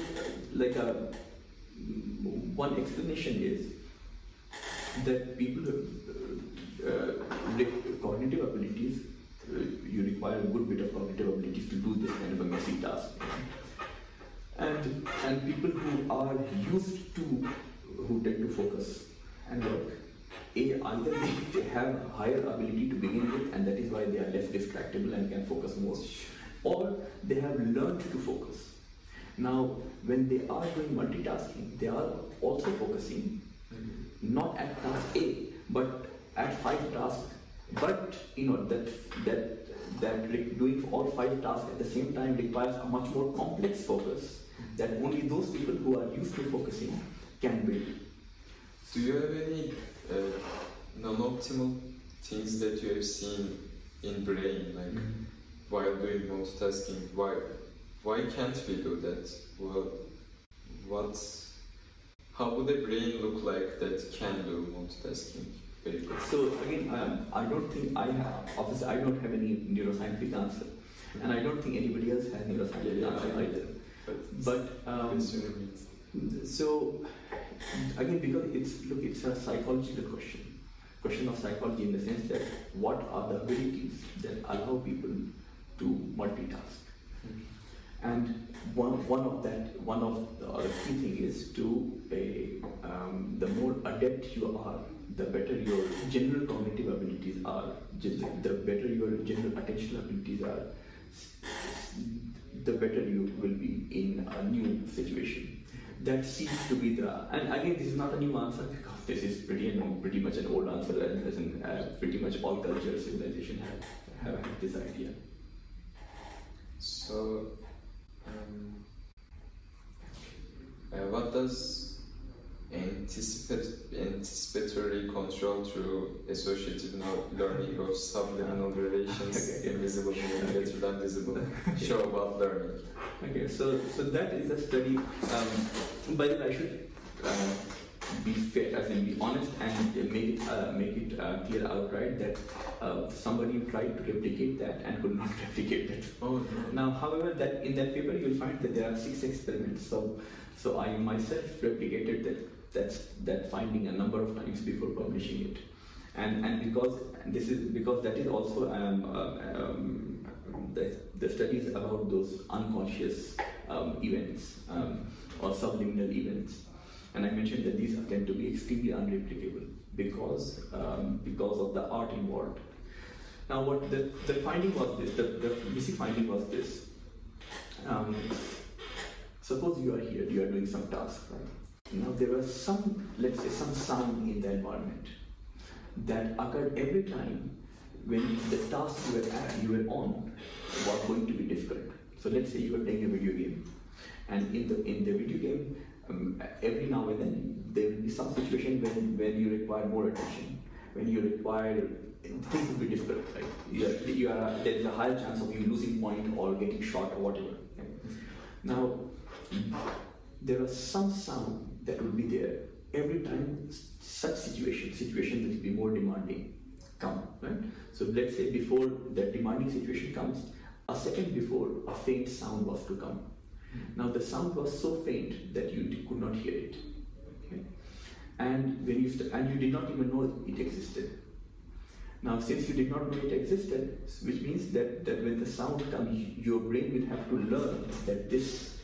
like a one explanation is that people uh, uh, cognitive abilities uh, Uh, you require a good bit of cognitive abilities to do this kind of a messy task and and people who are used to who tend to focus and work a, either they have higher ability to begin with, and that is why they are less distractible and can focus more, or they have learned to focus. Now, when they are doing multitasking, they are also focusing not at task A, but at five tasks. But you know that that that doing all five tasks at the same time requires a much more complex focus that only those people who are used to focusing can build. Do you have any uh, non-optimal things that you have seen in brain, like Mhm. while doing multitasking? Why, why can't we do that? Well, what, how would a brain look like that can do multitasking So again, um, I don't think I have, obviously I don't have any neuroscientific answer, and I don't think anybody else has neuroscientific Yeah, yeah, answer I- either. But, But um, so again, because it's look, it's a psychological question, question of psychology in the sense that what are the abilities that allow people to multitask, and one one of that one of the key thing is to a um, the more adept you are, the better your general cognitive abilities are, the better your general attentional abilities are, the better you will be in a new situation. That seems to be the, and again, this is not a new answer because this is pretty pretty much an old answer, and uh, pretty much all cultures, civilization have, have had this idea. So, um, uh, what does anticipate, anticipatory control through associative learning of subliminal relations, Okay. invisible meaning better than visible, show about learning? Okay, so so that is a study. Um, by the way, I should uh, be fair, as in be honest, and make it uh, make it uh, clear outright that uh, somebody tried to replicate that and could not replicate it. Oh, no. Now, however, that in that paper you will find that there are six experiments. So, so I myself replicated that that's that finding a number of times before publishing it, and and because this is because that is also um, uh, um, the, the studies about those unconscious um, events um, or subliminal events, and I mentioned that these tend to be extremely unreplicable because um, because of the art involved. Now, what the, the finding was this, the, the basic finding was this. Um, suppose you are here, you are doing some task, right? Now, there was some, let's say, some sound in the environment that occurred every time when the task you were at, you were on was going to be difficult. So, let's say you were playing a video game, and in the in the video game, um, every now and then there will be some situation when, when you require more attention when you require things will be difficult, right? You are, you are, there is a higher chance of you losing point or getting shot or whatever. Now, there are some sound that will be there every time such situation, situation that will be more demanding, come, right? So let's say before that demanding situation comes, a second before a faint sound was to come. Now the sound was so faint that you could not hear it. Okay? And when you st- and you did not even know it existed. Now, since you did not know it existed, which means that, that when the sound comes, your brain will have to learn that this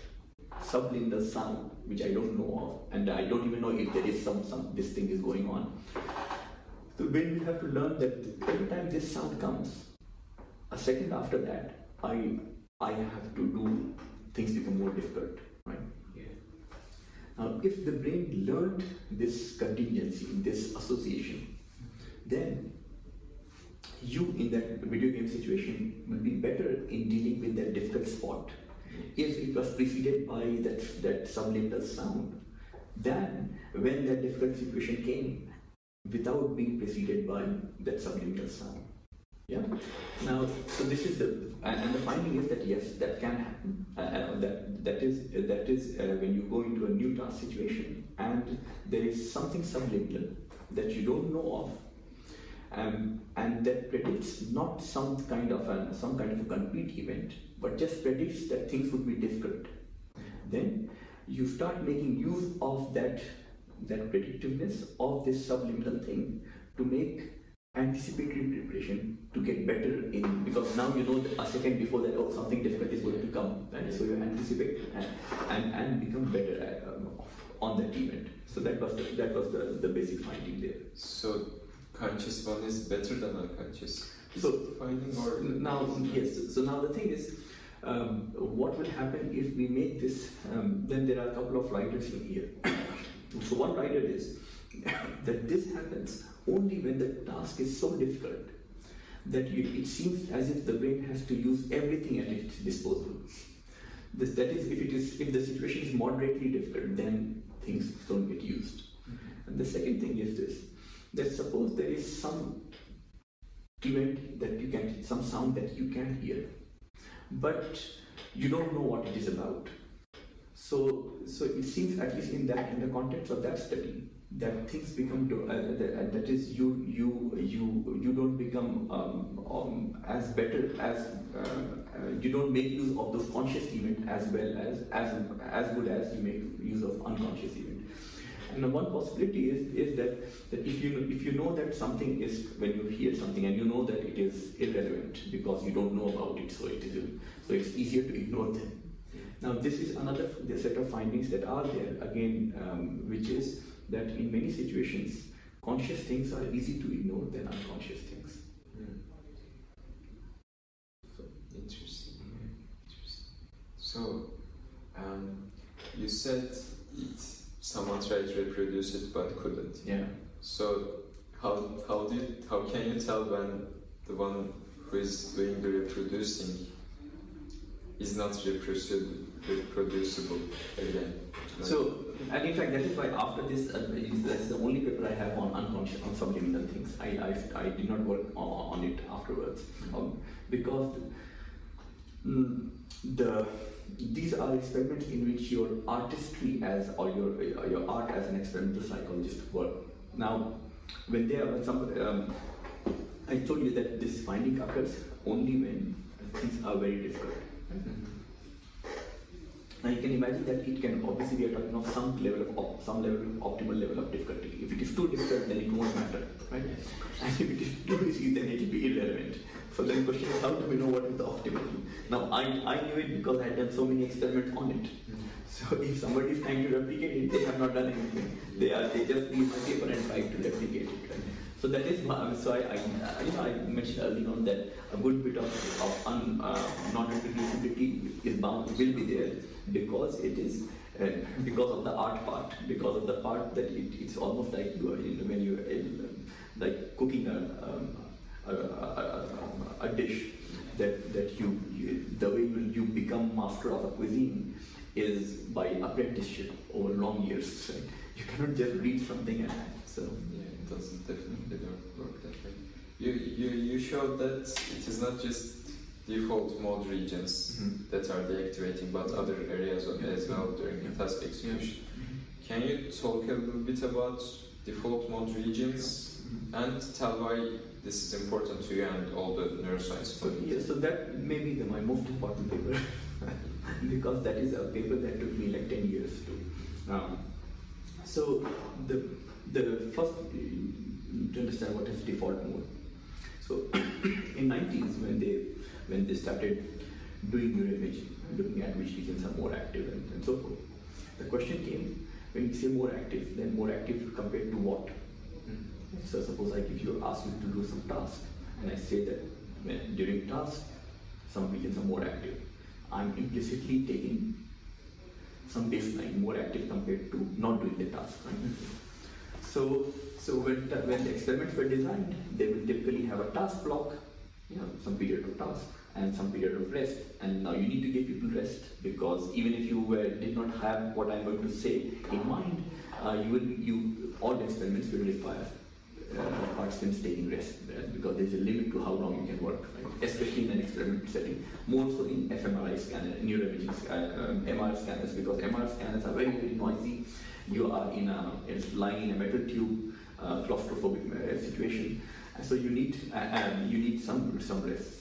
subliminal sound, which I don't know of, and I don't even know if there is some, some this thing is going on. So brain we have to learn that every time this sound comes, a second after that, I I have to do things become more difficult, right? Yeah. Now, if the brain learned this contingency, this association, then you in that video game situation will be better in dealing with that difficult spot if it was preceded by that, that subliminal sound than when that difficult situation came without being preceded by that subliminal sound. Yeah. Now, so this is the and the finding is that yes, that can happen. Uh, uh that that is that is uh, when you go into a new task situation and there is something subliminal that you don't know of um, and that predicts not some kind of a, some kind of a concrete event, but just predicts that things would be difficult. Then you start making use of that that predictiveness of this subliminal thing to make anticipatory preparation to get better in because now you know a second before that oh something difficult is going to come and so you anticipate and and, and become better at, um, on that event so that was the, that was the, the basic finding there so conscious one is better than unconscious. So now yes. So now the thing is, um, what will happen if we make this? Um, then there are a couple of riders in here. so one rider is that this happens only when the task is so difficult that you, it seems as if the brain has to use everything at its disposal. This, that is, if it is if the situation is moderately difficult, then things don't get used. Mm-hmm. And the second thing is this: that suppose there is some event that you can, some sound that you can hear, but you don't know what it is about. So, so it seems at least in that, in the context of that study, that things become uh, that, uh, that is you you you you don't become um, um, as better as uh, uh, you don't make use of those conscious event as well as as as good as you make use of unconscious event. And one possibility is, is that, that if you if you know that something is when you hear something and you know that it is irrelevant because you don't know about it, so it is so it's easier to ignore them. Now this is another set of findings that are there again, um, which is that in many situations, conscious things are easy to ignore than unconscious things. Mm. So, interesting. interesting. So um, you said it's someone tried to reproduce it but couldn't. Yeah. So how how did how can you tell when the one who is doing the reproducing is not reproducible, reproducible again? So, and in fact, that is why after this, uh, that's the only paper I have on unconscious, on subliminal things. I, I, I did not work on, on it afterwards um, because mm, the these are experiments in which your artistry as or your your art as an experimental psychologist work. Now, when there are some, um, I told you that this finding occurs only when things are very difficult. Mm-hmm. Now you can imagine that it can obviously we are talking of some level of op- some level of optimal level of difficulty. If it is too difficult, then it won't matter, right? And if it is too easy, then it will be irrelevant. So then the question is, how do we know what is the optimal? Now I, I knew it because I had done so many experiments on it. So if somebody is trying to replicate it, they have not done anything. They are they just read my paper and try to replicate it. Right? So that is my, so I, I, you know I mentioned earlier on that a good bit of, of un, uh, non-reproducibility is bound will be there because it is uh, because of the art part because of the part that it, it's almost like you are in, when you are like cooking a, um, a, a, a, dish that that you, you the way you, you become master of a cuisine is by apprenticeship over long years. Right? You cannot just read something and so yeah, doesn't definitely work that way. You you you showed that it is not just default mode regions mm-hmm. that are deactivating, but other areas as well during the task execution. Mm-hmm. Can you talk a little bit about default mode regions mm-hmm. and tell why this is important to you and all the neuroscience so, yeah, so that may be the, my most important paper because that is a paper that took me like 10 years to um, so the the first to understand what is default mode so in 90s when they when they started doing neuroimaging looking at which regions are more active and, and so forth the question came when you say more active then more active compared to what mm. so suppose I give you ask you to do some task, and I say that when, during task, some regions are more active. I'm implicitly taking some baseline more active compared to not doing the task. Right? So, so when, when the experiments were designed, they will typically have a task block, you know, some period of task and some period of rest. And now you need to give people rest because even if you were, did not have what I'm going to say in mind, uh, you will you all the experiments will require uh, participants taking rest because there's a limit to how long you can work, right? especially in an experimental setting. More so in fMRI scanner, neuroimaging uh, um, MR scanners because MR scanners are very very noisy. You are in a lying in a metal tube, uh, claustrophobic uh, situation, so you need uh, um, you need some some rest.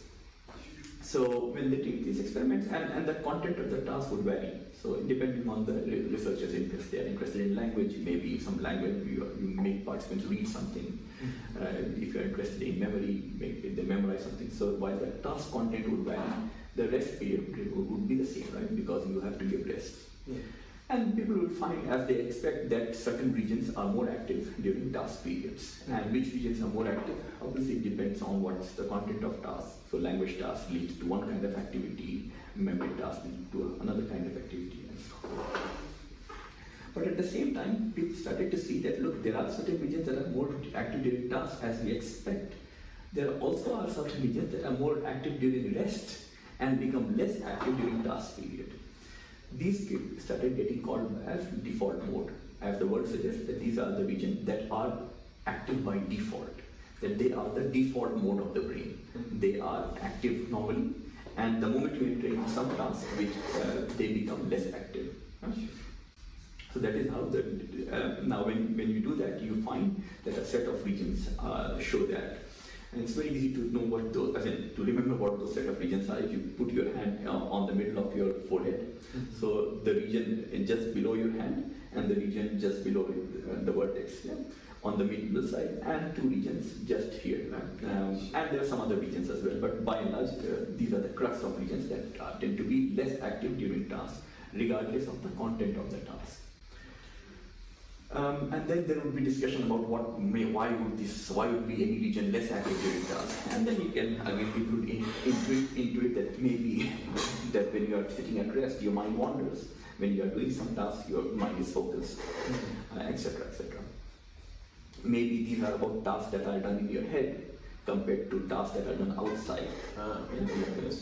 So when they take these experiments, and, and the content of the task would vary. So depending on the researcher's interest, they are interested in language, maybe some language, you, you make participants read something. Mm-hmm. Uh, if you're interested in memory, maybe they memorize something. So while the task content would vary, the rest period would be the same, right? Because you have to give rest. Yeah. And people will find, as they expect, that certain regions are more active during task periods. And which regions are more active, obviously it depends on what's the content of task. So language task leads to one kind of activity, memory task leads to another kind of activity, and so But at the same time, people started to see that look, there are certain regions that are more active during task as we expect. There also are certain regions that are more active during rest and become less active during task period these started getting called as default mode. As the word suggests, that these are the regions that are active by default, that they are the default mode of the brain. They are active normally, and the moment you enter into some task, which uh, they become less active. So that is how the uh, now when, when you do that, you find that a set of regions uh, show that and it's very easy to know what those, I mean, to remember what those set of regions are if you put your hand uh, on the middle of your forehead. Mm-hmm. So the region just below your hand and the region just below uh, the vertex. Yeah? On the middle side and two regions just here. Um, and there are some other regions as well, but by and large, uh, these are the crux of regions that uh, tend to be less active during task, regardless of the content of the task. Um, and then there would be discussion about what may, why would this, why would be any region less active during task. And then you can again people in, intuit, intuit that maybe that when you are sitting at rest, your mind wanders. When you are doing some task, your mind is focused, etc., uh, etc. Maybe these are about tasks that are done in your head compared to tasks that are done outside. Uh,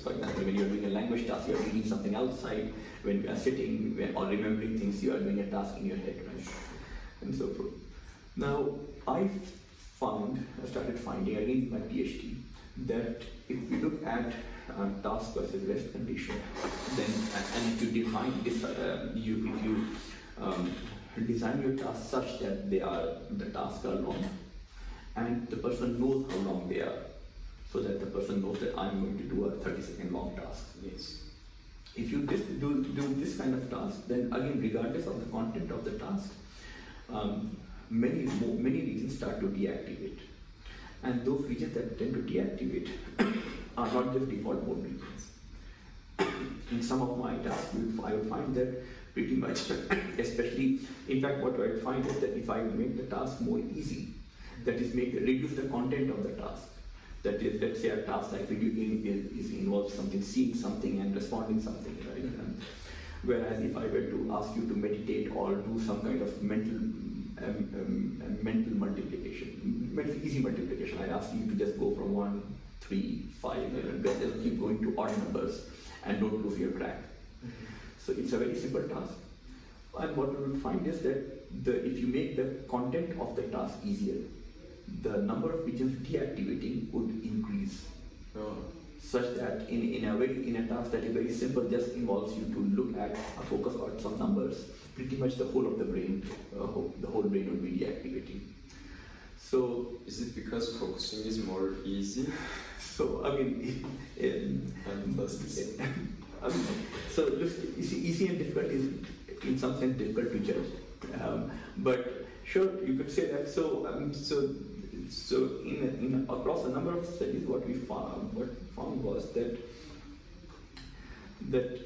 for example, when you're doing a language task, you're reading something outside. When you are sitting or remembering things, you are doing a task in your head. Right? and so forth. Now, I found, I started finding again in my PhD, that if we look at uh, task versus rest condition, then and if you define this, uh, you if you um, design your tasks such that they are the tasks are long, and the person knows how long they are, so that the person knows that I'm going to do a 30 second long task. Yes. If you do, do this kind of task, then again, regardless of the content of the task, um, many many regions start to deactivate. And those regions that tend to deactivate are not just default mode regions. In some of my tasks, I would find that pretty much, especially, in fact, what I find is that if I make the task more easy, that is, make reduce the content of the task. That is, let's say a task like video game is, is involves something, seeing something and responding something, right? And whereas if I were to ask you to meditate or do some kind of mental um, um, um, mental multiplication, mental easy multiplication. I ask you to just go from one, three, five, and just keep going to odd numbers and don't lose your track. So it's a very simple task. And what we will find is that the, if you make the content of the task easier, the number of regions deactivating would increase. Oh. Such that in, in a very in a task that is very simple, just involves you to look at a focus on some numbers, pretty much the whole of the brain, uh, the whole brain would be deactivating. So is it because focusing is more easy? So I mean, in, and So easy, easy and difficult is in some sense difficult to judge. Um, but sure, you could say that. So um, so so in, in across a number of studies, what we found what found was that that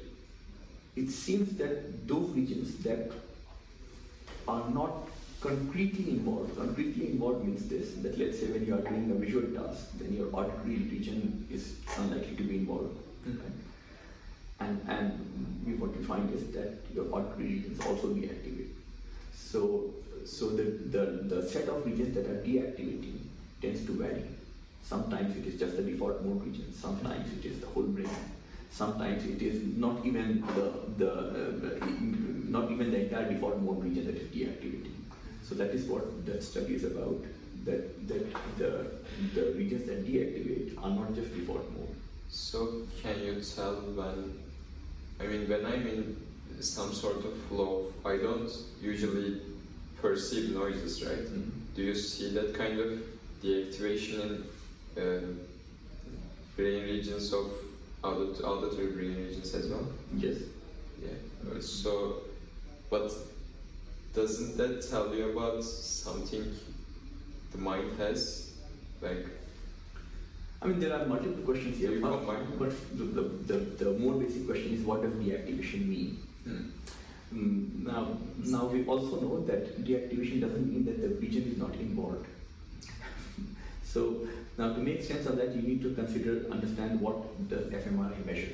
it seems that those regions that are not concretely involved. Concretely involved means this, that let's say when you are doing a visual task, then your auditory region is unlikely to be involved. Mm-hmm. And, and what we find is that your auditory regions also deactivate. So, so the, the, the set of regions that are deactivating tends to vary. Sometimes it is just the default mode region, sometimes it is the whole brain, sometimes it is not even the, the uh, not even the entire default mode region that is deactivating. So that is what that study is about. That that the the regions that deactivate are not just default mode. So can you tell when? I mean, when I'm in some sort of flow, I don't usually perceive noises, right? Mm-hmm. Do you see that kind of deactivation in uh, brain regions of auditory brain regions as well? Yes. Yeah. So, but doesn't that tell you about something the mind has? Like, I mean, there are multiple questions here, but, but the, the, the, the, more basic question is what does deactivation mean? Hmm. Mm, now, now we also know that deactivation doesn't mean that the region is not involved. so now to make sense of that, you need to consider, understand what does fMRI measure.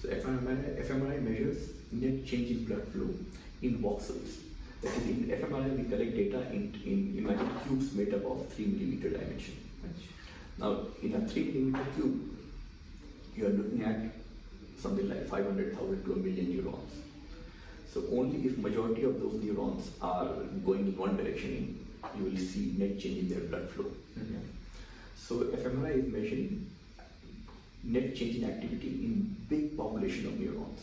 So fMRI, fMRI measures net change in blood flow in voxels. That is, in fMRI, we collect data in, in imagine cubes made up of 3 millimeter dimension. Now, in a 3 millimeter cube, you are looking at something like 500,000 to a million neurons. So only if majority of those neurons are going in one direction, you will see net change in their blood flow. Mm-hmm. So fMRI is measuring net change in activity in big population of neurons.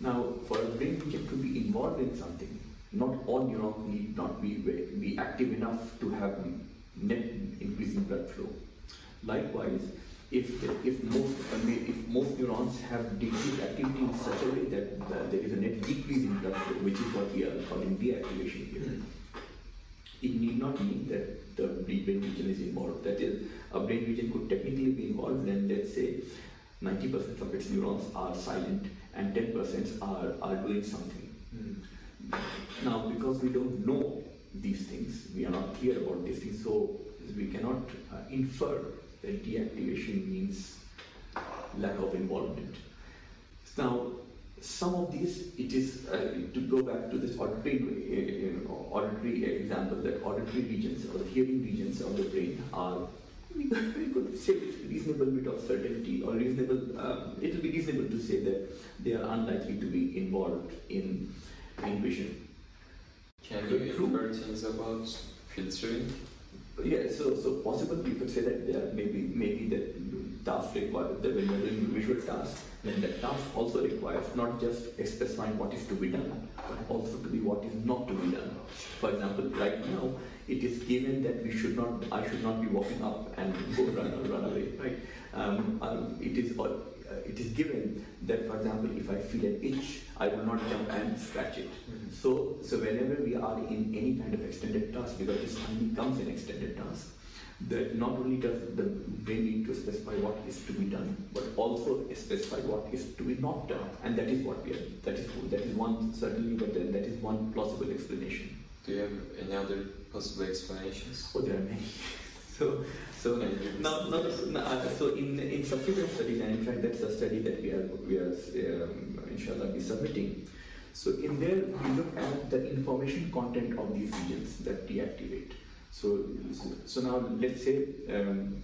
Now, for a brain region to be involved in something, not all neurons need not be, be active enough to have net increase in blood flow. Likewise, if, if, most, if most neurons have decreased activity in such a way that there is a net decrease in blood flow, which is what we are calling deactivation here, it need not mean that the brain region is involved. That is, a brain region could technically be involved and let's say 90% of its neurons are silent and 10% are, are doing something. Mm. Now, because we don't know these things, we are not clear about these things, so we cannot uh, infer that deactivation means lack of involvement. Now, some of these, it is uh, to go back to this auditory, uh, know, auditory example that auditory regions or the hearing regions of the brain are we could say with reasonable bit of certainty or reasonable, um, it will be reasonable to say that they are unlikely to be involved in, in vision. Can you infer things about filtering? Yeah, so so possible you could say that there maybe maybe that task require that when you're doing visual tasks, then that task also requires not just specifying what is to be done, but also to be what is not to be done. For example, right now it is given that we should not, I should not be walking up and go run or run away, right? Um, um, it is uh, it is given that, for example, if I feel an itch, I will not jump and scratch it. Mm-hmm. So, so whenever we are in any kind of extended task, because this only comes in extended task, that not only does the brain need to specify what is to be done, but also specify what is to be not done, and that is what we are. That is that is one certainly, but then that is one plausible explanation. Do you have any other possible explanations? Oh, there are many. so, so now, now, uh, so in in subsequent studies, and in fact, that's a study that we are we are um, inshallah be submitting. So in there, we look at the information content of these regions that deactivate. So, so now let's say um,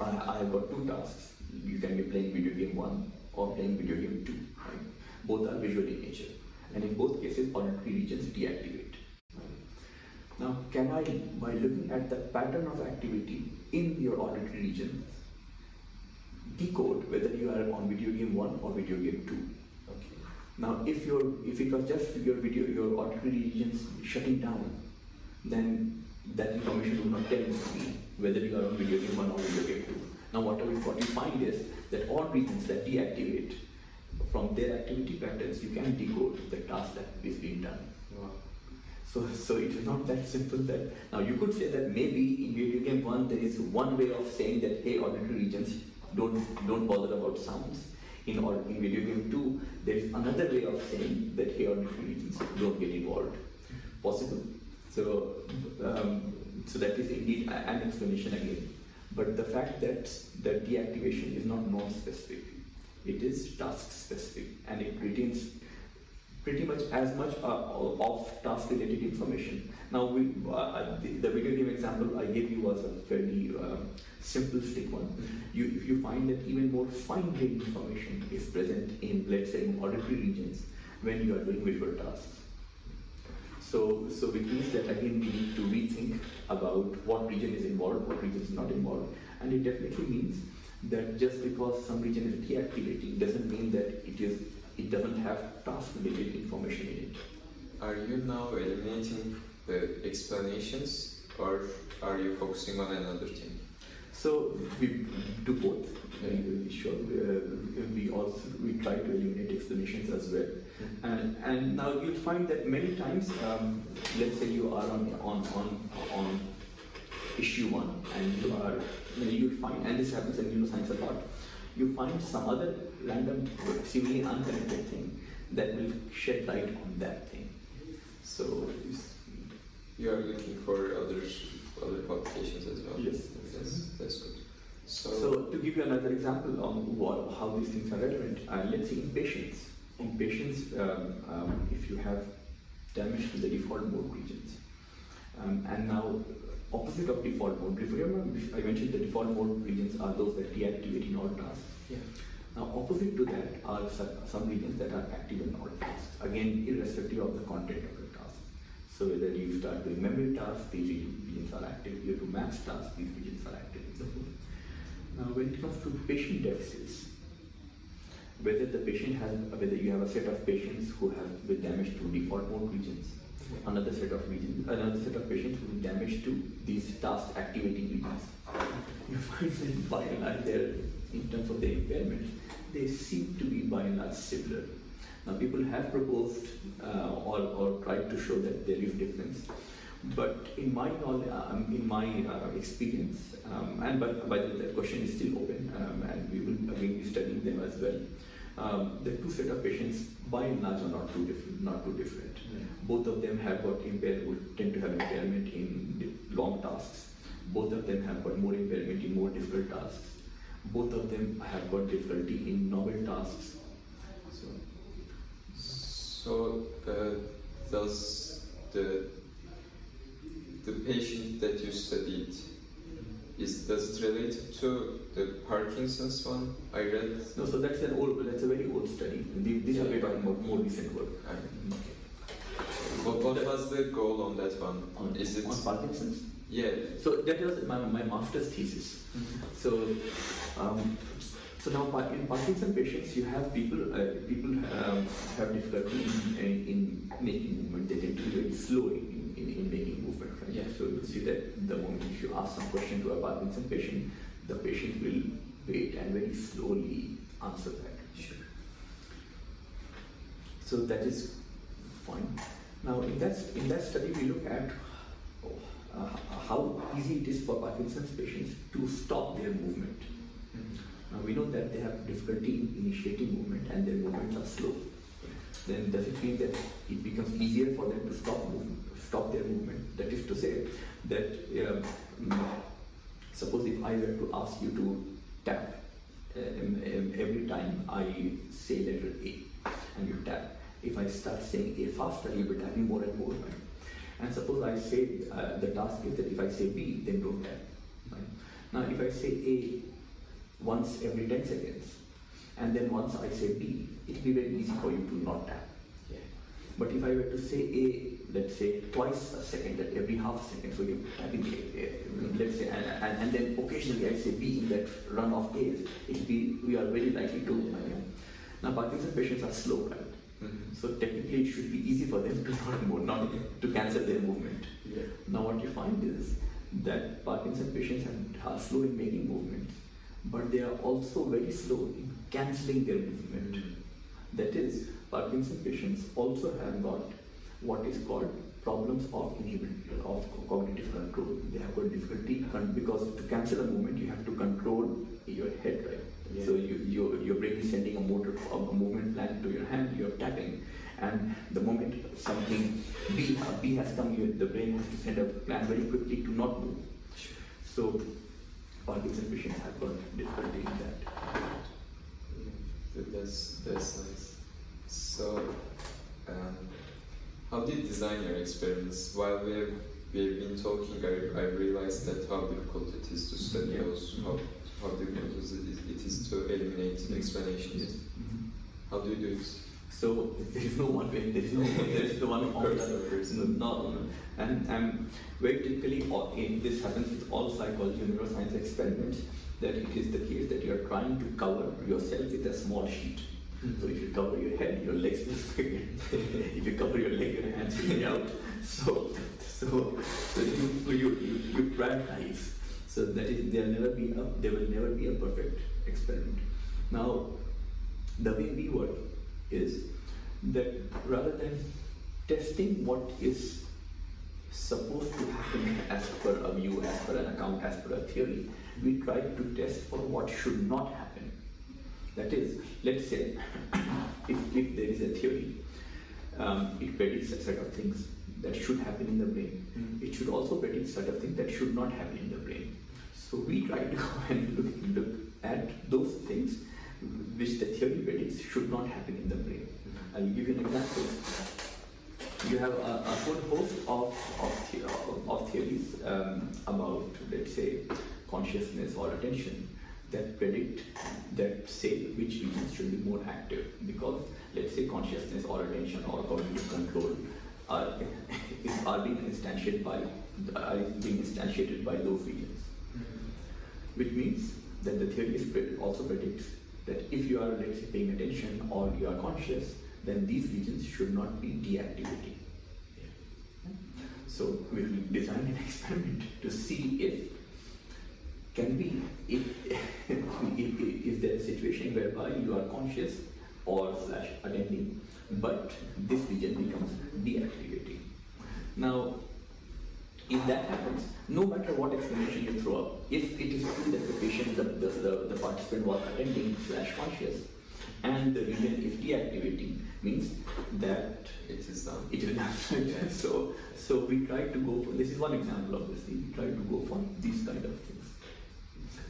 I, have got two tasks. You can be playing video game one, or playing video game 2. Right? Both are visual in nature. And in both cases, auditory regions deactivate. By looking at the pattern of activity in your auditory region, decode whether you are on video game 1 or video game 2? Okay. Now, if your if it was just your video, your auditory regions shutting down, then that information will not tell me whether you are on video game 1 or video game 2. Now, what, we, what you find is that all regions that deactivate, from their activity patterns, you can decode the task that is being done. Wow. So, so it is not that simple that now you could say that maybe in video game one there is one way of saying that hey auditory regions don't don't bother about sounds. In or in video game two there is another way of saying that hey auditory regions don't get involved. Possible. So um, so that is indeed an explanation again. But the fact that that deactivation is not non-specific, it is task-specific, and it retains pretty much as much uh, of task related information. Now, we, uh, the, the, video game example I gave you was a fairly uh, simplistic one. You, if you find that even more fine grained information is present in, let's say, in auditory regions when you are doing visual tasks. So, so which means that again we need to rethink about what region is involved, what region is not involved, and it definitely means that just because some region is deactivating doesn't mean that it is it doesn't have task-related information in it. Are you now eliminating the explanations or are you focusing on another thing? So we do both. Sure, uh, we also we try to eliminate explanations as well. Mm-hmm. And and now you'll find that many times, um, let's say you are on on on on issue one, and you are you'll find, and this happens in neuroscience a lot you find some other random, seemingly unconnected thing that will shed light on that thing. So you are looking for other other publications as well. Yes, that's, that's good. So, so, to give you another example on what, how these things are relevant, uh, let's see in patients. In patients, um, um, if you have damage to the default mode regions, um, and now opposite of default mode. Remember, I mentioned the default mode regions are those that deactivate in all tasks. Yeah. Now, opposite to that are some regions that are active in all tasks. Again, irrespective of the content of the task. So whether you start doing memory tasks, these regions are active. You do math tasks, these regions are active. Now, when it comes to patient deficits, whether the patient has, whether you have a set of patients who have been damaged to default mode regions, another set of regions, another set of patients who damage to these task activating regions. You find that by and large, in terms of their impairments, they seem to be by and large similar. Now, people have proposed uh, or, or tried to show that there is a difference, but in my knowledge, um, in my uh, experience, um, and but by the way, that question is still open, um, and we will again be studying them as well. Um, the two set of patients, by and large, are not too different. Not too different. Both of them have got impairment, would tend to have impairment in long tasks. Both of them have got more impairment in more difficult tasks. Both of them have got difficulty in novel tasks. So, so uh, does the the patient that you studied is does it relate to the Parkinson's one I read? No, so that's an old that's a very old study. These are talking about more recent work. Okay. What, what was the goal on that one? On, is it on Parkinson's? Yeah. So that was my, my master's thesis. Mm-hmm. So, um, so now in Parkinson patients, you have people uh, people um, have difficulty in, in, making movement. They tend to be very slow in, in, in making movement. Right? Yeah. So you see that the moment if you ask some question to a Parkinson patient, the patient will wait and very slowly answer that. Sure. So that is fine. Now, in that, in that study, we look at uh, how easy it is for Parkinson's patients to stop their movement. Now, we know that they have difficulty in initiating movement and their movements are slow. Then does it mean that it becomes easier for them to stop movement, stop their movement? That is to say that um, suppose if I were to ask you to tap um, um, every time I say letter A and you tap, if I start saying A faster, you'll be tapping more and more. Right? And suppose I say uh, the task is that if I say B, then don't tap. Right? Now, if I say A once every 10 seconds, And then once I say B, it'll be very easy for you to not tap. Yeah. But if I were to say A, let's say twice a second, that every half a second, so you're tapping A, let's say, and, and, and, then occasionally I say B in that run of A's, it'll be, we are very likely to. Yeah. Now, Parkinson's patients are slow, right? Mm-hmm. So technically, it should be easy for them to not move, not to cancel their movement. Yeah. Now, what you find is that Parkinson's patients are slow in making movements, but they are also very slow in cancelling their movement. Mm-hmm. That is, Parkinson's patients also have got what is called problems of inhibition of cognitive control. They have got difficulty because to cancel a movement, you have to control your head, right? Yeah. So you, your, your brain is sending a motor, a movement plan to your hand, you're tapping. And the moment something B, B has come, you, the brain has to send a plan very quickly to not move. So Parkinson's patients have got difficulty in that. Yeah. That's, that's nice. So, um, how did you design your experiments? While we have, we have been talking, I, I realized that how difficult it is to study those, how how difficult it is, it is to eliminate explanations. Yes. Mm-hmm. How do you do it? So there is no one way. There is no. There is the one formula. No, no, no. And and very typically, in, this happens with all psychology and neuroscience experiments. That it is the case that you are trying to cover yourself with a small sheet. Mm-hmm. So if you cover your head, your legs will swing. if you cover your leg, your hands will out. So so, so you, you, you, you prioritize so that is there never be a there will never be a perfect experiment. Now, the way we work is that rather than testing what is supposed to happen as per a view, as per an account, as per a theory, we try to test for what should not happen. That is, let's say, if, if there is a theory, um, it predicts a set of things that should happen in the brain. Mm-hmm. It should also predict a set of things that should not happen in the brain. So we try to go and look, look at those things which the theory predicts should not happen in the brain. I'll give you an example. You have a, a whole host of, of, of theories um, about, let's say, consciousness or attention that predict that say which regions should be more active because let's say consciousness or attention or cognitive control are, are being instantiated by are being instantiated by those regions which means that the theory also predicts that if you are, let's say, paying attention or you are conscious, then these regions should not be deactivating. So we will design an experiment to see if can we if, if, if, if there is a situation whereby you are conscious or slash attending, but this region becomes deactivating. Now if that happens, no matter what explanation you throw up, if it is true that the patient, the, the, the, the participant was attending slash conscious, and the region is deactivating, means that it is done. It is so, so we try to go for this is one example of this thing. We try to go for these kind of things.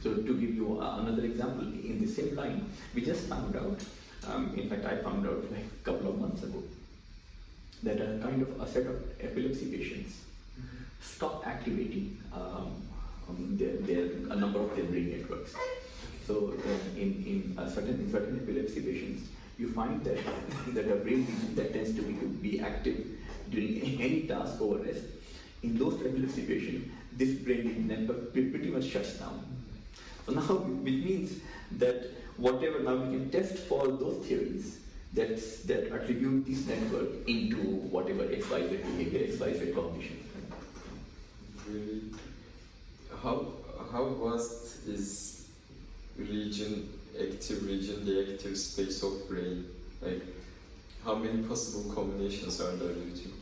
So to give you another example, in the same line, we just found out. Um, in fact, I found out like a couple of months ago that a kind of a set of epilepsy patients stop activating um, um, their, their, a number of their brain networks. So uh, in, in, certain, in certain epilepsy patients, you find that, that a brain region that tends to be, be active during any task over rest, in those epilepsy patients, this brain network pretty much shuts down. So now, which means that whatever, now we can test for those theories that, that attribute this network into whatever XYZ behavior, XYZ cognition really? How how vast is region active region the active space of brain? Like how many possible combinations are there you think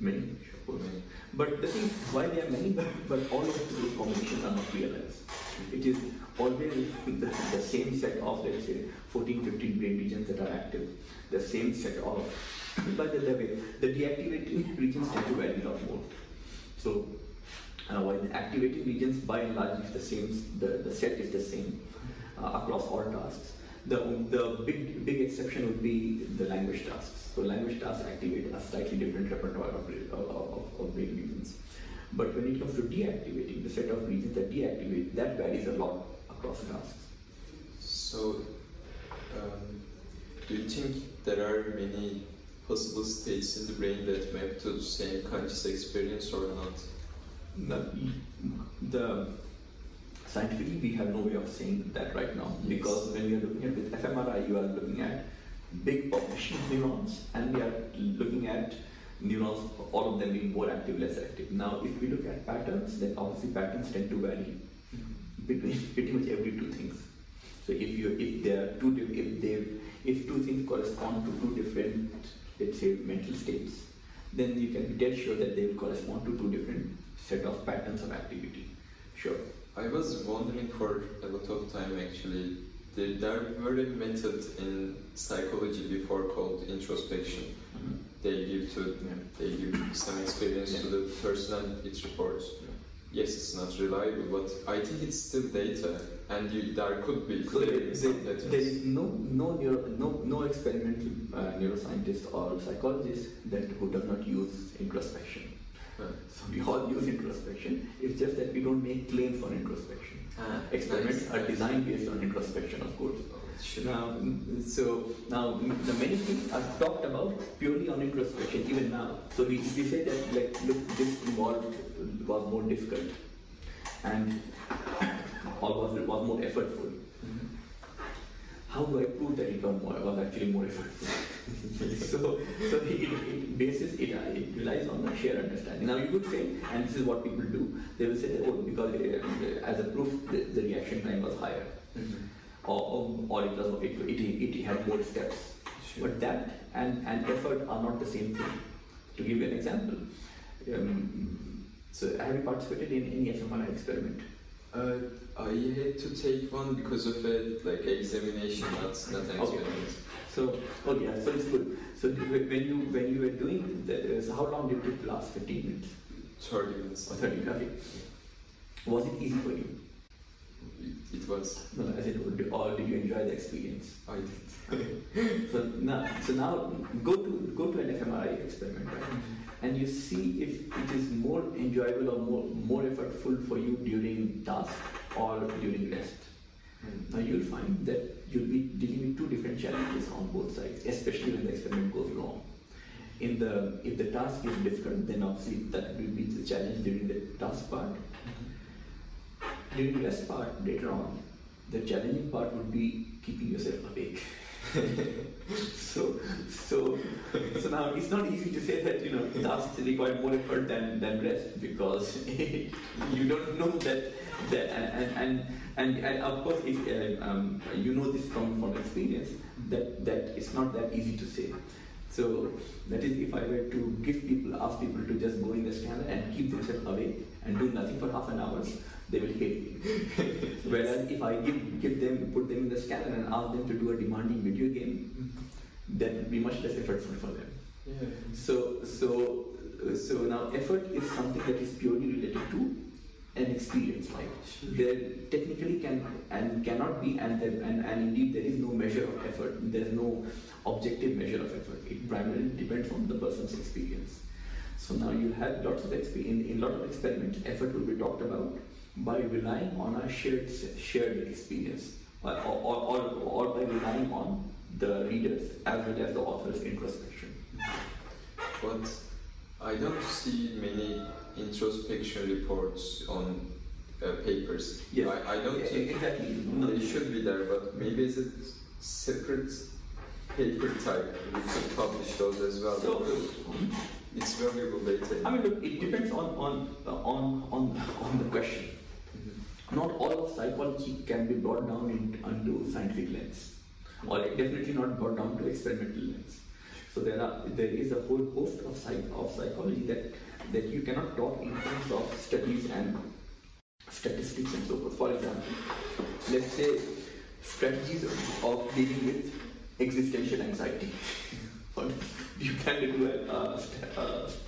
many many. But the thing why there are many but, but all of those combinations are not realized. It is always the, the same set of let's say 14 15 brain regions that are active. The same set of by the way the deactivating regions tend to vary a lot more. So uh, while the activating regions by and large is the same, the, the set is the same uh, across all tasks. The, the big big exception would be the language tasks. So language tasks activate a slightly different repertoire of, of, of, brain regions. But when it comes to deactivating, the set of regions that deactivate, that varies a lot across tasks. So, Um, do you think there are many possible states in the brain that map to the same conscious experience or not? The, the scientifically we have no way of saying that right now. Yes. because when we are looking at with fMRI you are looking at big population of neurons and we are looking at neurons all of them being more active less active. Now if we look at patterns then obviously patterns tend to vary mm-hmm. between pretty much every two things. So if you if there are two if they if two things correspond to two different let's say mental states then you can be dead sure that they will correspond to two different set of patterns of activity sure I was wondering for a lot of time actually. There, there were a method in psychology before called introspection. Mm-hmm. They give to yeah. they give some experience yeah. to the person and it reports. Yeah. Yes, it's not reliable, but I think it's still data, and you, there could be so there, there, there is no no neuro, no no experimental uh, neuroscientist or psychologist that who does not use introspection. So we all use introspection. It's just that we don't make claims on introspection. Ah, Experiments nice. are designed based on introspection, of course. Sure. Now, so now the many things are talked about purely on introspection even now. So we, we say that like look, this involved was more difficult, and all was was more effortful. How do I prove that it was, more, was actually more so, so it, it bases it, uh, it relies on the shared understanding. Now you could say, and this is what people do, they will say, oh, because uh, as a proof the, the, reaction time was higher, mm-hmm. or, or, or, it was it, it, it had more steps. Sure. But that and, and effort are not the same thing. To give you an example, um, so have you participated in any fMRI experiment? Uh, I had to take one because of a like examination, not not an. Okay. So oh yeah, so it's good. So when you when you were doing that, uh, so how long did it last? Fifteen minutes. Thirty minutes. Oh, Thirty. Okay. Was it easy for you? It, it was. No, as it would, or did you enjoy the experience? I did. so now, so now go to go to an fMRI experiment, right? And you see if it is more enjoyable or more, more effortful for you during task or during rest. Mm. Now you'll find that you'll be dealing with two different challenges on both sides, especially when the experiment goes wrong. In the if the task is different, then obviously that will be the challenge during the task part. Mm-hmm. During the rest part later on, the challenging part would be keeping yourself awake. so, so, so now it's not easy to say that you know tasks require more effort than, than rest because you don't know that that and and and, and of course if uh, um, you know this from from experience that that it's not that easy to say. So that is if I were to give people, ask people to just go in the scanner and keep themselves away and do nothing for half an hour, they will hate me. Whereas if I give, give them, put them in the scanner and ask them to do a demanding video game, that would be much less effortful for them. Yeah. So, so, so now effort is something that is purely related to an experience. Like sure. there technically can and cannot be, and, there, and and indeed there is no measure of effort. There is no objective measure of effort. It primarily depends on the person's experience. So now you have lots of experience in, in lot of experiments. Effort will be talked about by relying on a shared shared experience or, or, or, or by relying on the readers as well as the author's introspection. But I don't see many introspection reports on uh, papers. Yes. I, I don't yeah, think exactly. No. they should be there, but maybe it's a separate paper type. We could publish those as well. So, it's valuable data. I mean, look, it depends on on on on, on the question not all of psychology can be brought down in, into scientific lens, or definitely not brought down to experimental lens. So there are there is a whole host of psych, of psychology that that you cannot talk in terms of studies and statistics and so forth. For example, let's say strategies of dealing with existential anxiety. you can do a,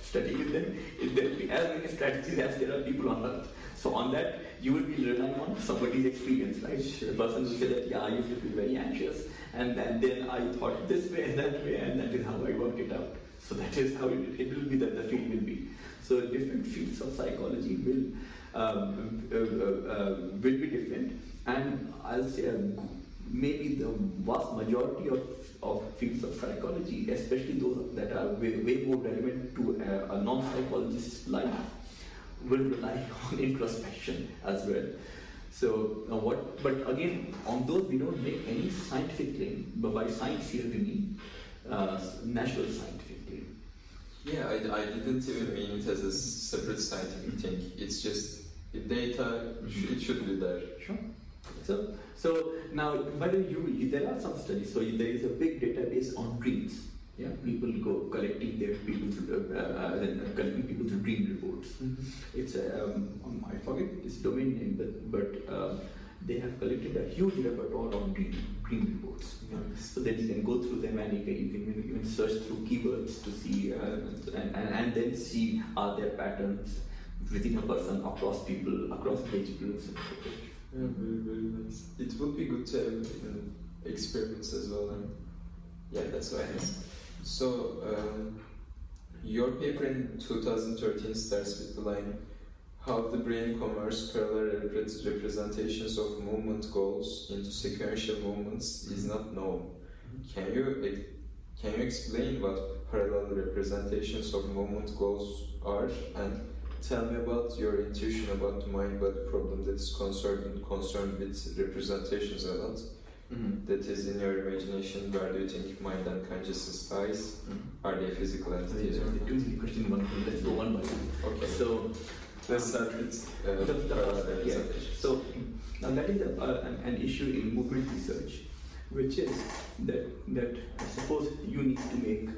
study with them. There will be as many strategies as there are people on earth. So on that, you will be relying on somebody's experience, right? Sure. The person will say that, yeah, I used to feel very anxious, and, and then I thought this way and that way, and that is how I worked it out. So that is how it, it will be that the field will be. So different fields of psychology will um, uh, uh, uh, will be different, and I'll say a maybe the vast majority of, of fields of psychology, especially those that are way, way more relevant to a, a non-psychologist's life, will rely on introspection as well. So uh, what? But again, on those we don't make any scientific claim. But by science here we mean uh, natural claim. Yeah, I, I didn't even mean it as a separate scientific thing. It's just the data. It should be there. Sure. So, so now, by the way, you, there are some studies. So there is a big database on dreams. Yeah, people go collecting their people's uh, uh, collecting people's dream reports. Mm-hmm. It's a um, I forget its domain name, but but uh, they have collected a huge repertoire of dream, dream reports. Nice. So then you can go through them and you can, you can even search through keywords to see uh, and, and, and then see are there patterns within a person across people across age groups. Yeah, very, very nice. It would be good to have experiments as well. And yeah, that's why asked. So, um, your paper in 2013 starts with the line how the brain converts parallel representations of movement goals into sequential movements is not known. Can you can you explain what parallel representations of movement goals are and tell me about your intuition about the mind-body problem that is concerned concerned with representations a lot? Mm-hmm. That is in your imagination. Where do you think mind and consciousness lies? Mm-hmm. Are they physical entities? Two easy question one. Let's go one by one. Okay. So uh, the, the yeah. So now that is a, uh, an, an issue in movement research, which is that that suppose you need to make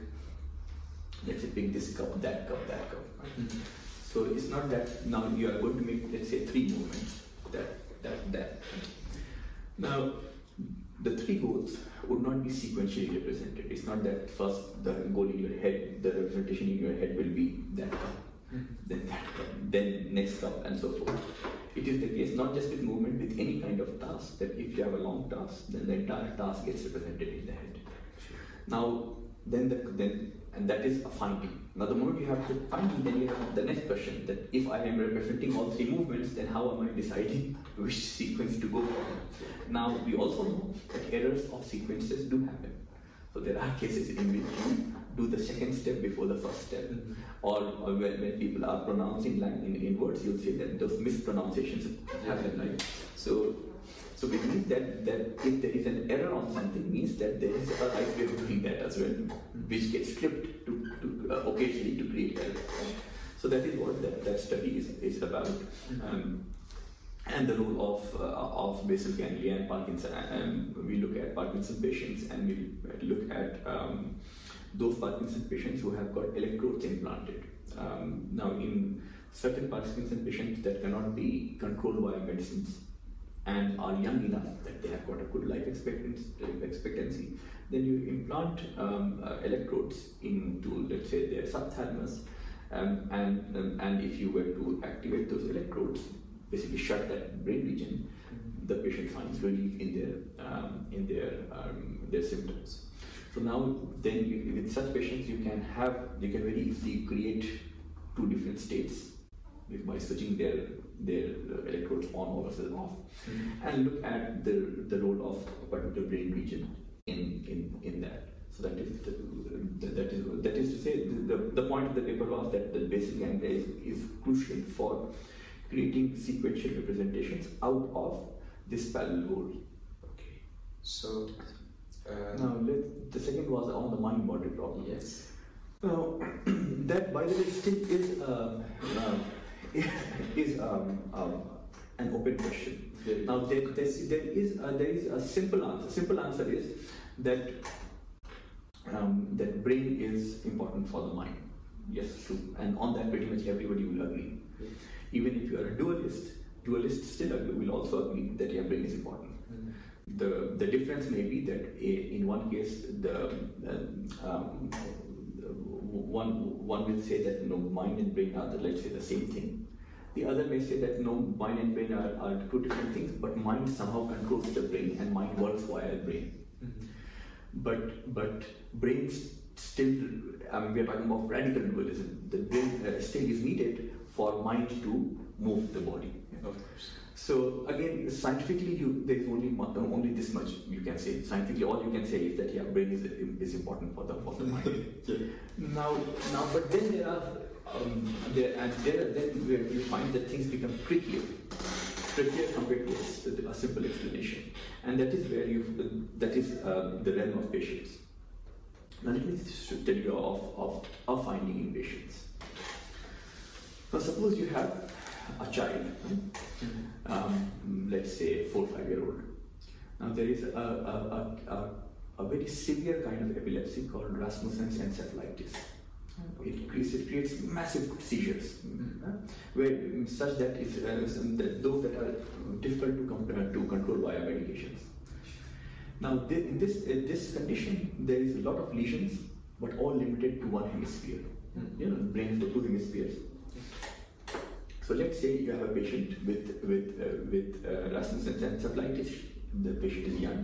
let's say pick this cup, that cup, that cup. Right? Mm-hmm. So it's not that now you are going to make let's say three movements, that, that, that. Now the three goals would not be sequentially represented. It's not that first the goal in your head, the representation in your head will be that cup. Then that then next cup, and so forth. It is the case not just with movement, with any kind of task, that if you have a long task, then the entire task gets represented in the head. Now, then the, then and that is a finding. Now, the moment you have the finding, then you have the next question that if I am representing all three movements, then how am I deciding which sequence to go for? Now, we also know that errors of sequences do happen. So there are cases in which you do the second step before the first step. Or, when, people are pronouncing in, in words, you'll see that those mispronunciations happen? So so we mean that, that if there is an error on something, means that there is a right way of doing that as well, which gets flipped to, to uh, occasionally to create error. So that is what that, that study is, is about. Um, and the role of, uh, of basal ganglia and Parkinson. Um, we look at Parkinson patients and we look at um, those Parkinson patients who have got electrodes implanted. Um, now, in certain Parkinson patients that cannot be controlled by medicines, and are young enough that they have got a good life expectancy, then you implant um, uh, electrodes into, let's say, their subthalamus, um, and um, and if you were to activate those electrodes, basically shut that brain region, the patient finds relief in their um, in their um, their symptoms. So now, then you, with such patients, you can have you can very easily create two different states by switching their their electrodes on or off, mm-hmm. and look at the the role of a particular brain region in in, in that. So that is the, that is that is to say the, the point of the paper was that the basal ganglia is, is crucial for creating sequential representations out of this parallel goal. Okay. So now let the second was on the mind body problem. Yes. Now that by the way still is uh, uh, is um, um, an open question. Now there, there, there is a, there is a simple answer. Simple answer is that um, that brain is important for the mind. Yes, true. And on that, pretty much everybody will agree. Even if you are a dualist, dualists still will also agree that your brain is important. The the difference may be that in one case the um, one one will say that you know mind and brain are the, let's say the same thing. The other may say that no, mind and brain are, are two different things, but mind somehow controls the brain and mind works via brain. Mm-hmm. But but brain still, I mean, we are talking about radical dualism. The brain uh, still is needed for mind to move the body. Of course. So again, scientifically, you, there is only only this much you can say. Scientifically, all you can say is that yeah, brain is, is important for the for the mind. yeah. Now, now, but then there are um, there and there then where you find that things become trickier, trickier compared to a, a simple explanation, and that is where you that is uh, the realm of patients. Now let me tell you of, of, of finding in patients. Now suppose you have a child, um, let's say four five year old. Now there is a, a, a, a, very severe kind of epilepsy called Rasmussen's encephalitis. It creates, it creates massive seizures, mm-hmm. where such that, uh, that those that are difficult to, uh, to control via medications. Now, in this, in this condition, there is a lot of lesions, but all limited to one hemisphere. Mm-hmm. You know, the brain has the two hemispheres. So let's say you have a patient with with uh, with uh, Rasmussen's encephalitis. The patient is young.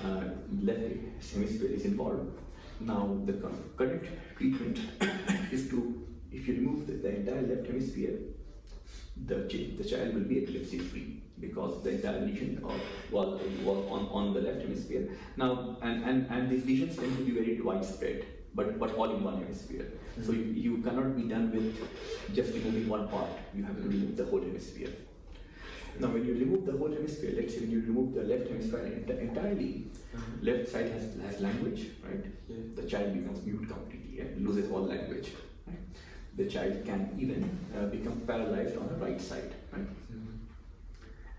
Uh, left hemisphere is involved. Now the current treatment is to if you remove the, the entire left hemisphere, the the child will be epilepsy free because the entire lesion was, was on, on the left hemisphere. Now, and, and, and these lesions tend to be very widespread but, but all in one hemisphere. So you, you cannot be done with just removing one part, you have to remove the whole hemisphere. Now, when you remove the whole hemisphere, let's say when you remove the left hemisphere entirely, mm-hmm. left side has, has language, right? Yeah. The child becomes mute completely, yeah? loses all language. Right? The child can even uh, become paralyzed on the right side, right?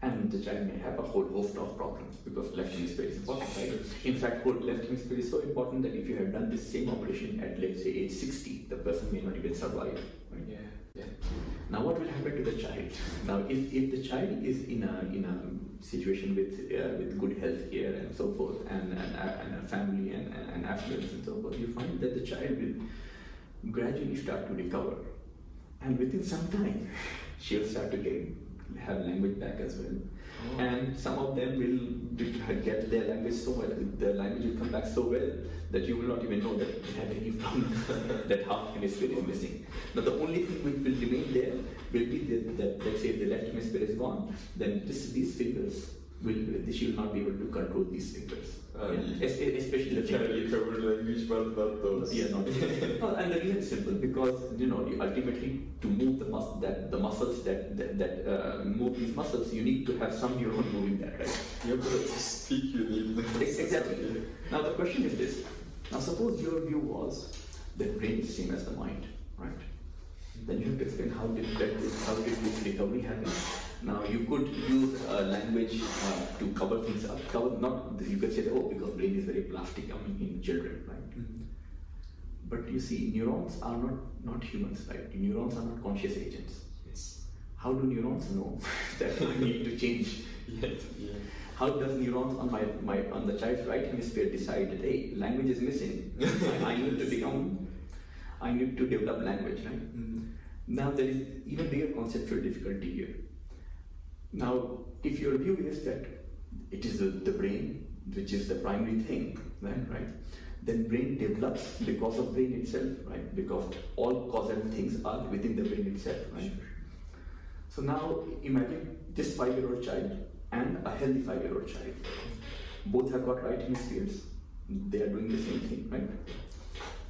And the child may have a whole host of problems because left hemisphere is important, right? In fact, whole left hemisphere is so important that if you have done the same operation at let's say age 60, the person may not even survive. Right? Yeah. yeah. Now, what will happen to the child? Now, if, if the child is in a in a situation with uh, with good health care and so forth, and and, and a family and, and affluence and so forth, you find that the child will gradually start to recover, and within some time, she'll start to gain have language back as well. Oh. And some of them will get their language so well, their language will come back so well that you will not even know that they have any problem, that half hemisphere is missing. Now the only thing which will remain there will be that, that let's say if the left hemisphere is gone, then this, these fingers will, she will not be able to control these fingers. Uh, especially the can recover language, but not those. Yeah, not no, and the reason is simple because you know ultimately to move the mus- that the muscles that that, that uh, move these muscles, you need to have some neuron moving that, right? Yeah, but to speak, you need exactly. Now the question is this: Now suppose your view was that brain is same as the mind, right? Then you have to explain how did that how did this recovery happen? Now you could use uh, language uh, to cover things up. Cover not you could say oh because brain is very plastic. I mean in children, right? Mm-hmm. But you see, neurons are not not humans, right? Neurons are not conscious agents. Yes. How do neurons know that I need to change? Yes. Yeah. How does neurons on my, my on the child's right hemisphere decide that hey, language is missing? I, I, need to become, I need to develop language, right? Mm-hmm. Now there is even bigger conceptual difficulty here now, if your view is that it is the, the brain which is the primary thing, then, right? Then brain develops because of brain itself, right? Because all causal things are within the brain itself, right? So now imagine this five-year-old child and a healthy five-year-old child. Both have got right hemispheres. They are doing the same thing, right?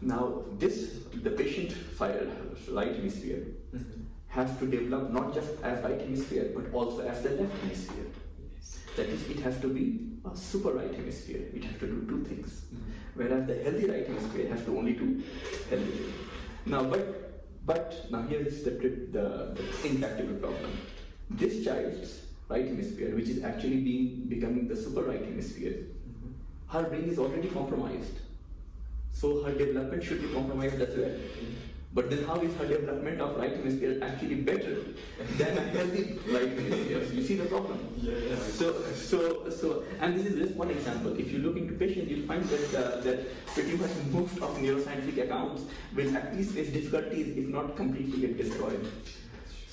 Now this the patient fire right hemisphere mm-hmm has to develop not just as right hemisphere but also as the left hemisphere. That is, it has to be a super right hemisphere. It has to do two things. Mm-hmm. Whereas the healthy right hemisphere has to only do healthy. Now, but but now here is the the, the intractable problem. This child's right hemisphere, which is actually being becoming the super right hemisphere, mm-hmm. her brain is already compromised. So her development should be compromised as well. But then how is her development of right hemisphere actually better than a healthy right hemisphere? You see the problem? Yeah, yeah. So, so, so, and this is just one example. If you look into patients, you'll find that, uh, that pretty much most of neuroscientific accounts will at least face difficulties, if not completely get destroyed.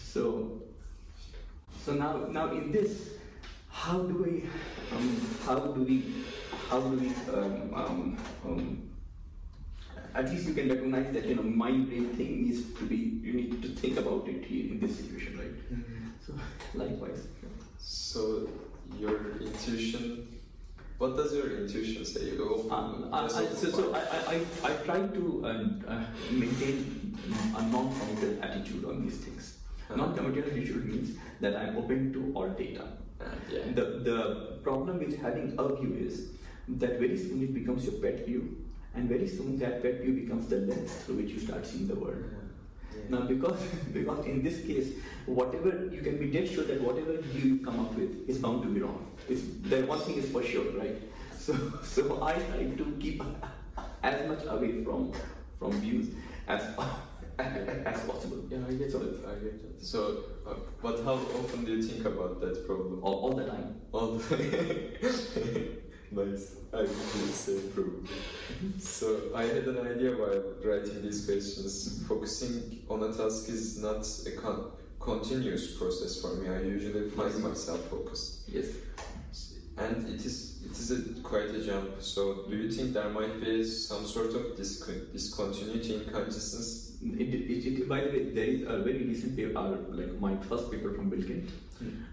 So, so now, now in this, how do we, um, how do we, how do we um, um, um at least you can recognize that you know mind brain thing needs to be you need to think about it here in this situation, right? Mm-hmm. So likewise. So your intuition, what does your intuition say? You Um, I, I, so, so I, I, I, I try to uh, uh, maintain a non-committal attitude on these things. Uh-huh. Non-committal attitude means that I'm open to all data. Uh, yeah. The, the problem with having a view is that very soon it becomes your pet view, and very soon that pet view becomes the lens through which you start seeing the world. Yeah. Now, because because in this case, whatever you can be dead sure that whatever you come up with is bound to be wrong. It's, that one thing is for sure, right? So so I try to keep as much away from from views as as possible. Yeah, I get So- it. I get it. So, uh, but how often do you think about that problem? All, all the time. All the nice. I the same problem. So I had an idea while writing these questions. Focusing on a task is not a con- continuous process for me. I usually find myself focused, Yes. and it is it is a quite a jump. So do you think there might be some sort of disco- discontinuity in consciousness? It, it, it, by the way, there is a very recent paper, uh, like my first paper from Bilkent,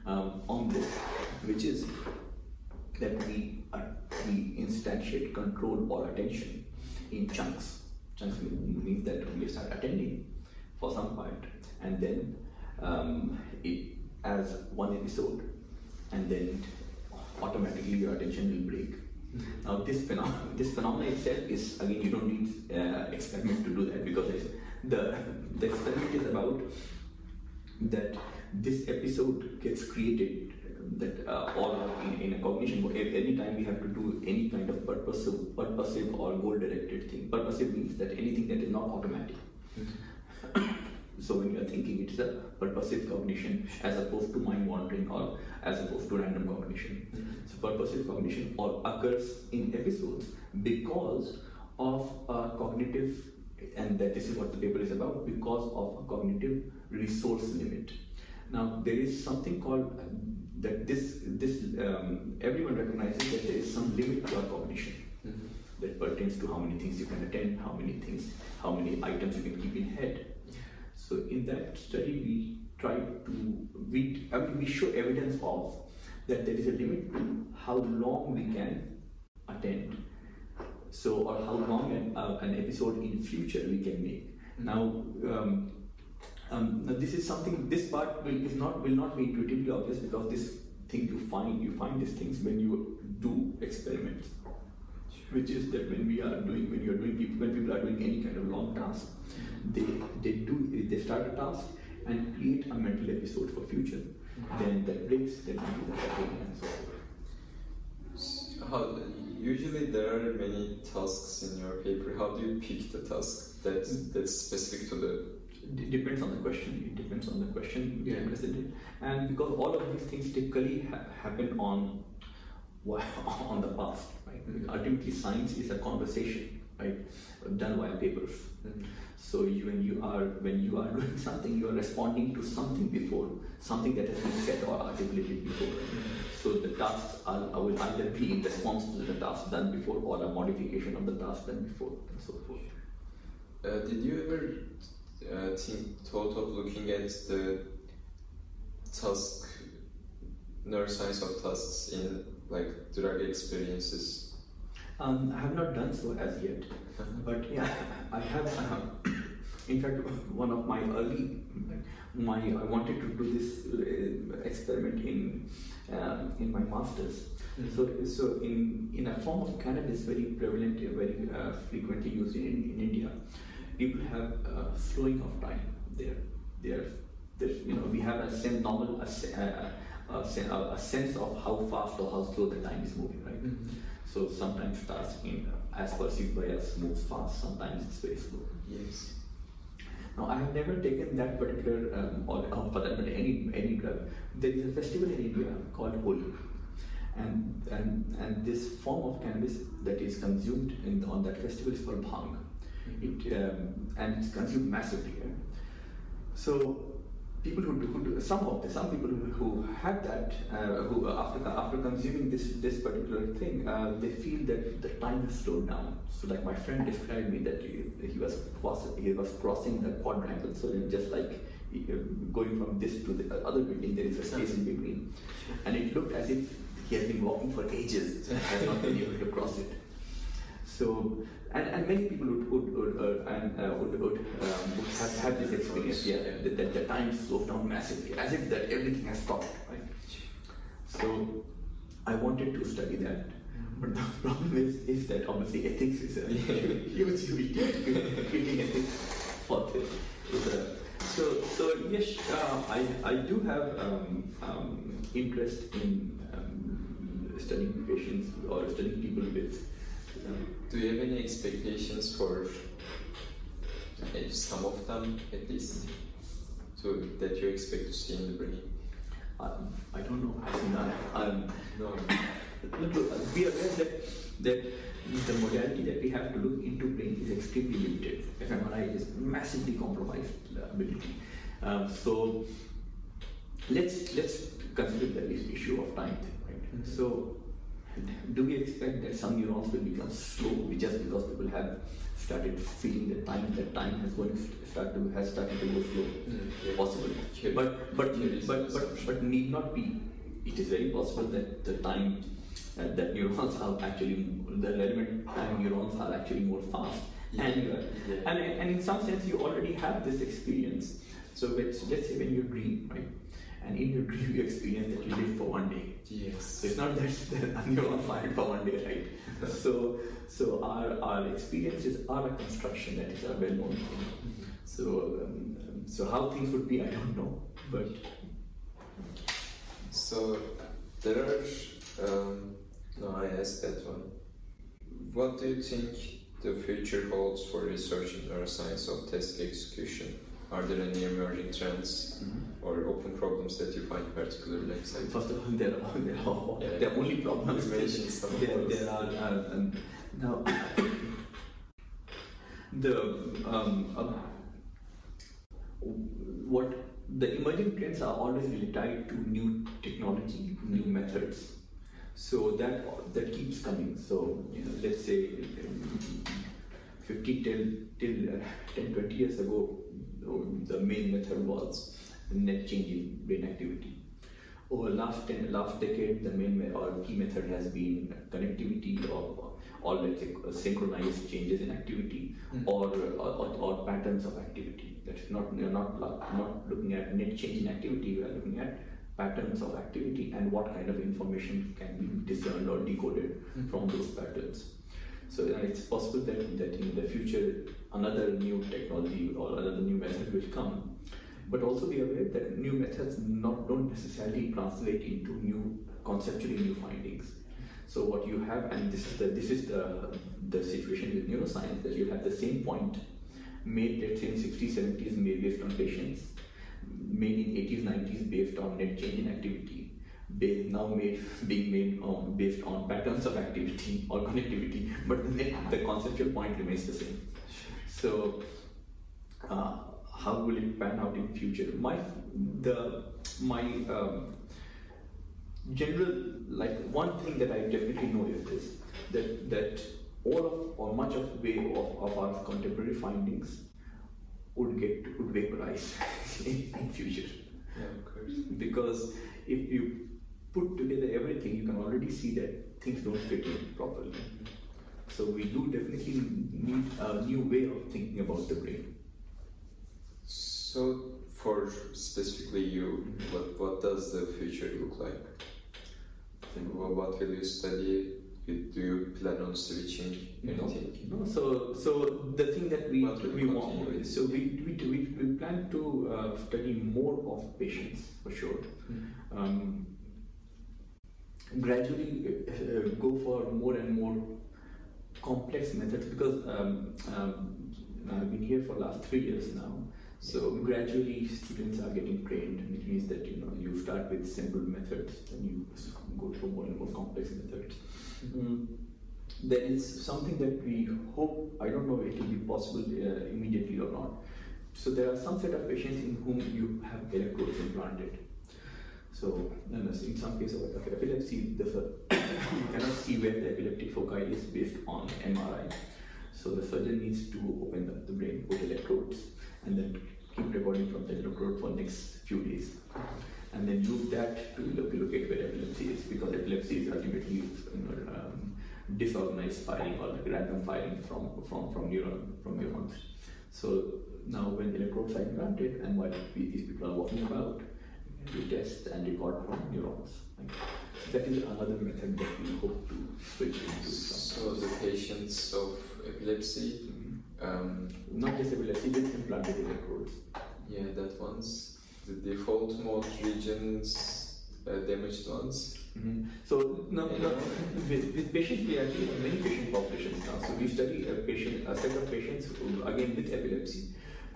um, on this, which is that we, uh, we instantiate control or attention in chunks. Chunks means that we start attending for some and then um, it as one episode, and then automatically your attention will break. Now this phenomenon, this phenomenon itself is again you don't need uh, experiment to do that because the the experiment is about that this episode gets created that uh, all in, in a cognition any time we have to do any kind of purposive purposive or goal directed thing. Purposive means that anything that is not automatic. So when you are thinking it's a purposive cognition as opposed to mind wandering or as opposed to random cognition. So purposive cognition all occurs in episodes because of a cognitive and that this is what the paper is about because of a cognitive resource limit. Now there is something called that this this um, everyone recognizes that there is some limit to our cognition that pertains to how many things you can attend how many things how many items you can keep in head so in that study, we try to we I mean, we show evidence of that there is a limit to how long we can attend. So or how long an, uh, an episode in future we can make. Now, um, um, now this is something. This part will is not will not be intuitively obvious because this thing you find you find these things when you do experiments which is that when we are doing when you are doing people when people are doing any kind of long task they they do they start a task and create a mental episode for future then that breaks then we do that again and so How, usually there are many tasks in your paper. How do you pick the task that's that's specific to the? It depends on the question it depends on the question we are Yeah. interested in and because all of these things typically ha- happen on on the past right Mhm. ultimately science is a conversation right done via papers Mm-hmm. So you, when you are when you are doing something, you are responding to something before, something that has been said or articulated before. So the tasks are, are will either be in response to the task done before or a modification of the task done before, and so forth. Uh, did you ever uh, think thought of looking at the task neuroscience of tasks in like drug experiences? Um, I have not done so as yet, but yeah, I have. Uh, in fact, one of my early, my I wanted to do this uh, experiment in uh, in my masters. Mhm. So, so in in a form of cannabis, very prevalent, very uh, frequently used in, in India, people have uh, slowing of time. There, there, you know we have a sense normal a, a, a, a sense of how fast or how slow the time is moving, right? So sometimes task in, as perceived by us moves fast, sometimes it's very slow. Yes. Now I have never taken that particular um, or, or for that matter any any drug. There is a festival in India called Holi, and and and this form of cannabis that is consumed in, on that festival is called bhang. It um, and it's consumed massively. yeah. So people who who do some of the some people who, have that uh, who after after consuming this this particular thing uh, they feel that the time has slowed down so like my friend described me that he, he was cross, he was crossing the quadrangle so just like going from this to the other building, there is a space in between. And it looked as if he has been walking for ages and has not been able to cross it. So, and, and many people would, would, would, uh, and, uh, would, would, um, would have had this experience, yeah, that, that the time slows down massively, as if that everything has stopped, right? So, I wanted to study that. But the problem is, is that obviously ethics is a huge, huge ethics for this. So, so yes, uh, I, I do have um, um, interest in um, studying patients or studying people with. Do you have any expectations for uh, some of them at least, so that you expect to see in the brain? Um, I don't know. I think I, um, no. Look, we are aware that that the modality that we have to look into brain is extremely limited. fMRI is massively compromised ability. Um, so let's let's consider the issue of time right? Mm-hmm. So do we expect that some neurons will become slow just because people have started feeling that time that time has going to start to has started to go slow? Mm-hmm. Possible, but but but but but need not be. It is very possible that the time uh, that neurons are actually the relevant time neurons are actually more fast yeah. and, yeah. and and in some sense you already have this experience so let's, let's say when you dream right and in your dream you experience that you live for one day yes so it's not that, you're on fire for one day right so so our our experiences are a construction that is a well-known thing mm-hmm. so um, so how things would be i don't know but so there are um, no, I asked that one. What do you think the future holds for research in neuroscience of task execution? Are there any emerging trends mm-hmm. Or open problems that you find particularly exciting? First of all, there are, there are, yeah. are only problems. there, there are um, now the um, uh, what the emerging trends are always really tied to new technology, new methods. So that that keeps coming. So you know, let's say 50 till, till uh, 10, 20 years ago, the main method was net change in brain activity. Over last ten, last decade, the main or key method has been connectivity or, or let's say synchronized changes in activity mm. or, or, or patterns of activity. That's not you're not not looking at net change in activity. We are looking at patterns of activity and what kind of information can be discerned or decoded mm-hmm. from those patterns. So it's possible that, that in the future another new technology or another new method will come. But also be aware that new methods not don't necessarily translate into new conceptually new findings. So what you have, and this is the this is the the situation with neuroscience that you have the same point made let's say in 60s, 70s, made based on patients, made in 80s, 90s based on net change in activity, based, now made being made um, based on patterns of activity or connectivity, but the, the conceptual point remains the same. So, uh, how will it pan out in future? My the my um, general like one thing that I definitely know is this that that all of or much of way of, of our contemporary findings would get would vaporize in future. Yeah, of course. Because if you put together everything, you can already see that things don't fit in properly. So we do definitely need a new way of thinking about the brain. So for specifically you, what what does the future look like? And what will you study? do you plan on switching anything? No, no. So, so the thing that we we want, so we we, we, we plan to uh, study more of patients for sure. Mm-hmm. Um, gradually uh, go for more and more complex methods because um, um, I've been here for last three years now. So gradually students are getting trained, which means that you know you start with simple methods, and you go for more and more complex methods. Mm, there is something that we hope, I don't know if it will be possible uh, immediately or not. So there are some set of patients in whom you have electrodes implanted. So in some cases of epilepsy, the, you cannot see where the epileptic foci is based on MRI. So the surgeon needs to open up the brain, put electrodes, and then keep recording from the electrode for next few days. And then use that to locate where epilepsy is because epilepsy is ultimately you know, um, disorganized firing or like random firing from, from, from, neuron, from neurons. So now when electrodes are implanted and while these people are walking about, we test and record from neurons. That is another method that we hope to switch into. So the patients of epilepsy, um, not just epilepsy, with implanted electrodes. Yeah, that ones. The default mode regions, uh, damaged ones. Mm-hmm. So now, now with, with, patients, we actually have many patient populations now. So we study a patient, a set of patients who, again with epilepsy,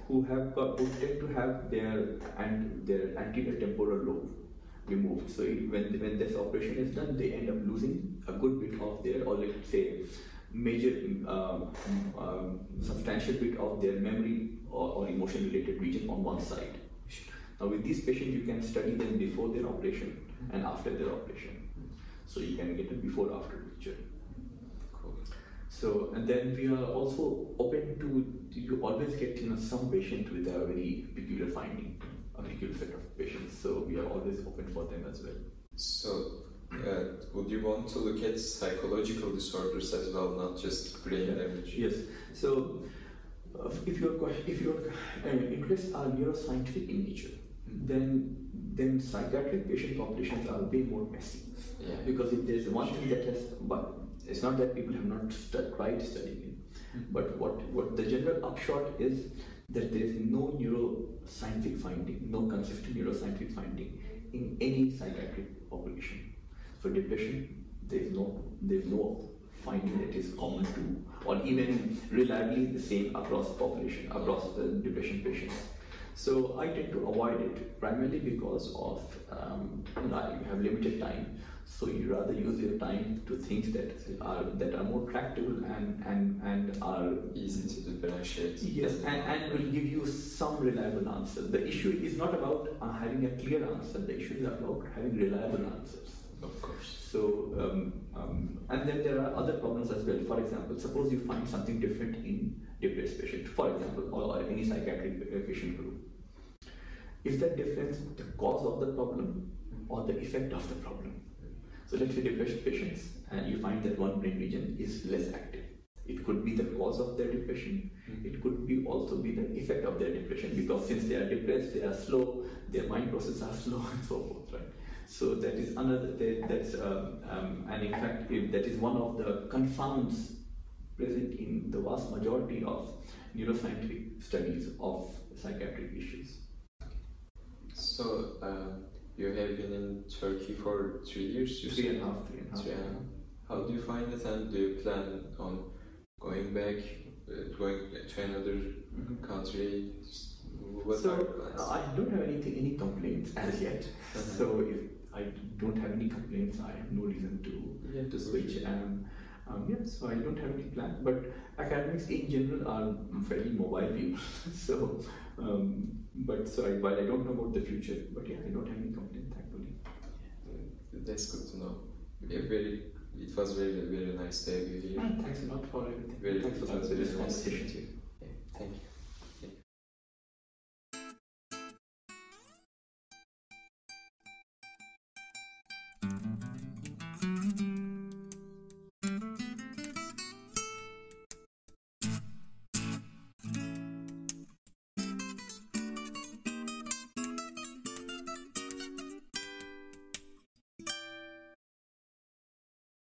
who have got, who tend to have their and their anterior temporal lobe removed. So when when this operation is done, they end up losing a good bit of their, or let's say, major um, um, substantial bit of their memory or, or emotion related region on one side. Now with these patients, you can study them before their operation and after their operation. So you can get a before after picture. So and then we are also open to you always get you know some patient with a very peculiar finding, a peculiar set of patients. So we are always open for them as well. So uh, would you want to look at psychological disorders as well, not just brain damage? Yes. So, uh, if your if your uh, interests are neuroscientific in nature, mm-hmm. then then psychiatric patient populations are way more messy. Yeah. Because if there's one thing that has, but it's not that people have not st- tried studying it, mm-hmm. but what what the general upshot is that there is no neuroscientific finding, no consistent neuroscientific finding in any psychiatric population. For depression, there is no there is no finding that is common to or even reliably the same across population across the depression patients. So I tend to avoid it primarily because of um, you, know, you have limited time. So you rather use your time to things that are that are more tractable and and, and are easy to differentiate. Yes, and, and will give you some reliable answer. The issue is not about uh, having a clear answer. The issue is about having reliable answers. Of course. So, um, um, and then there are other problems as well. For example, suppose you find something different in depressed patient, for example, or, or any psychiatric patient group. Is that difference the cause of the problem or the effect of the problem? So let's say depressed patients, and you find that one brain region is less active. It could be the cause of their depression. Mm-hmm. It could be also be the effect of their depression because since they are depressed, they are slow, their mind processes are slow, and so forth, right? So that is another that's um, um, and in fact that is one of the confounds present in the vast majority of neuroscientific studies of psychiatric issues. So uh, you have been in Turkey for three years. Three and a half. Three and a half. Three and a half. How do you find it, and do you plan on going back, uh, going to another mm-hmm. country? What so I don't have anything, any complaints as yet. Uh-huh. So if I don't have any complaints. I have no reason to yeah, to switch. Um, um, yeah, so I don't have any plan. But academics in general are fairly mobile people. so, um, but so I, while I don't know about the future, but yeah, I don't have any complaints thankfully. That's good to know. Yeah, very. It was very very nice to have you here. thanks a lot for everything. Very thanks for this conversation. Yeah, thank you.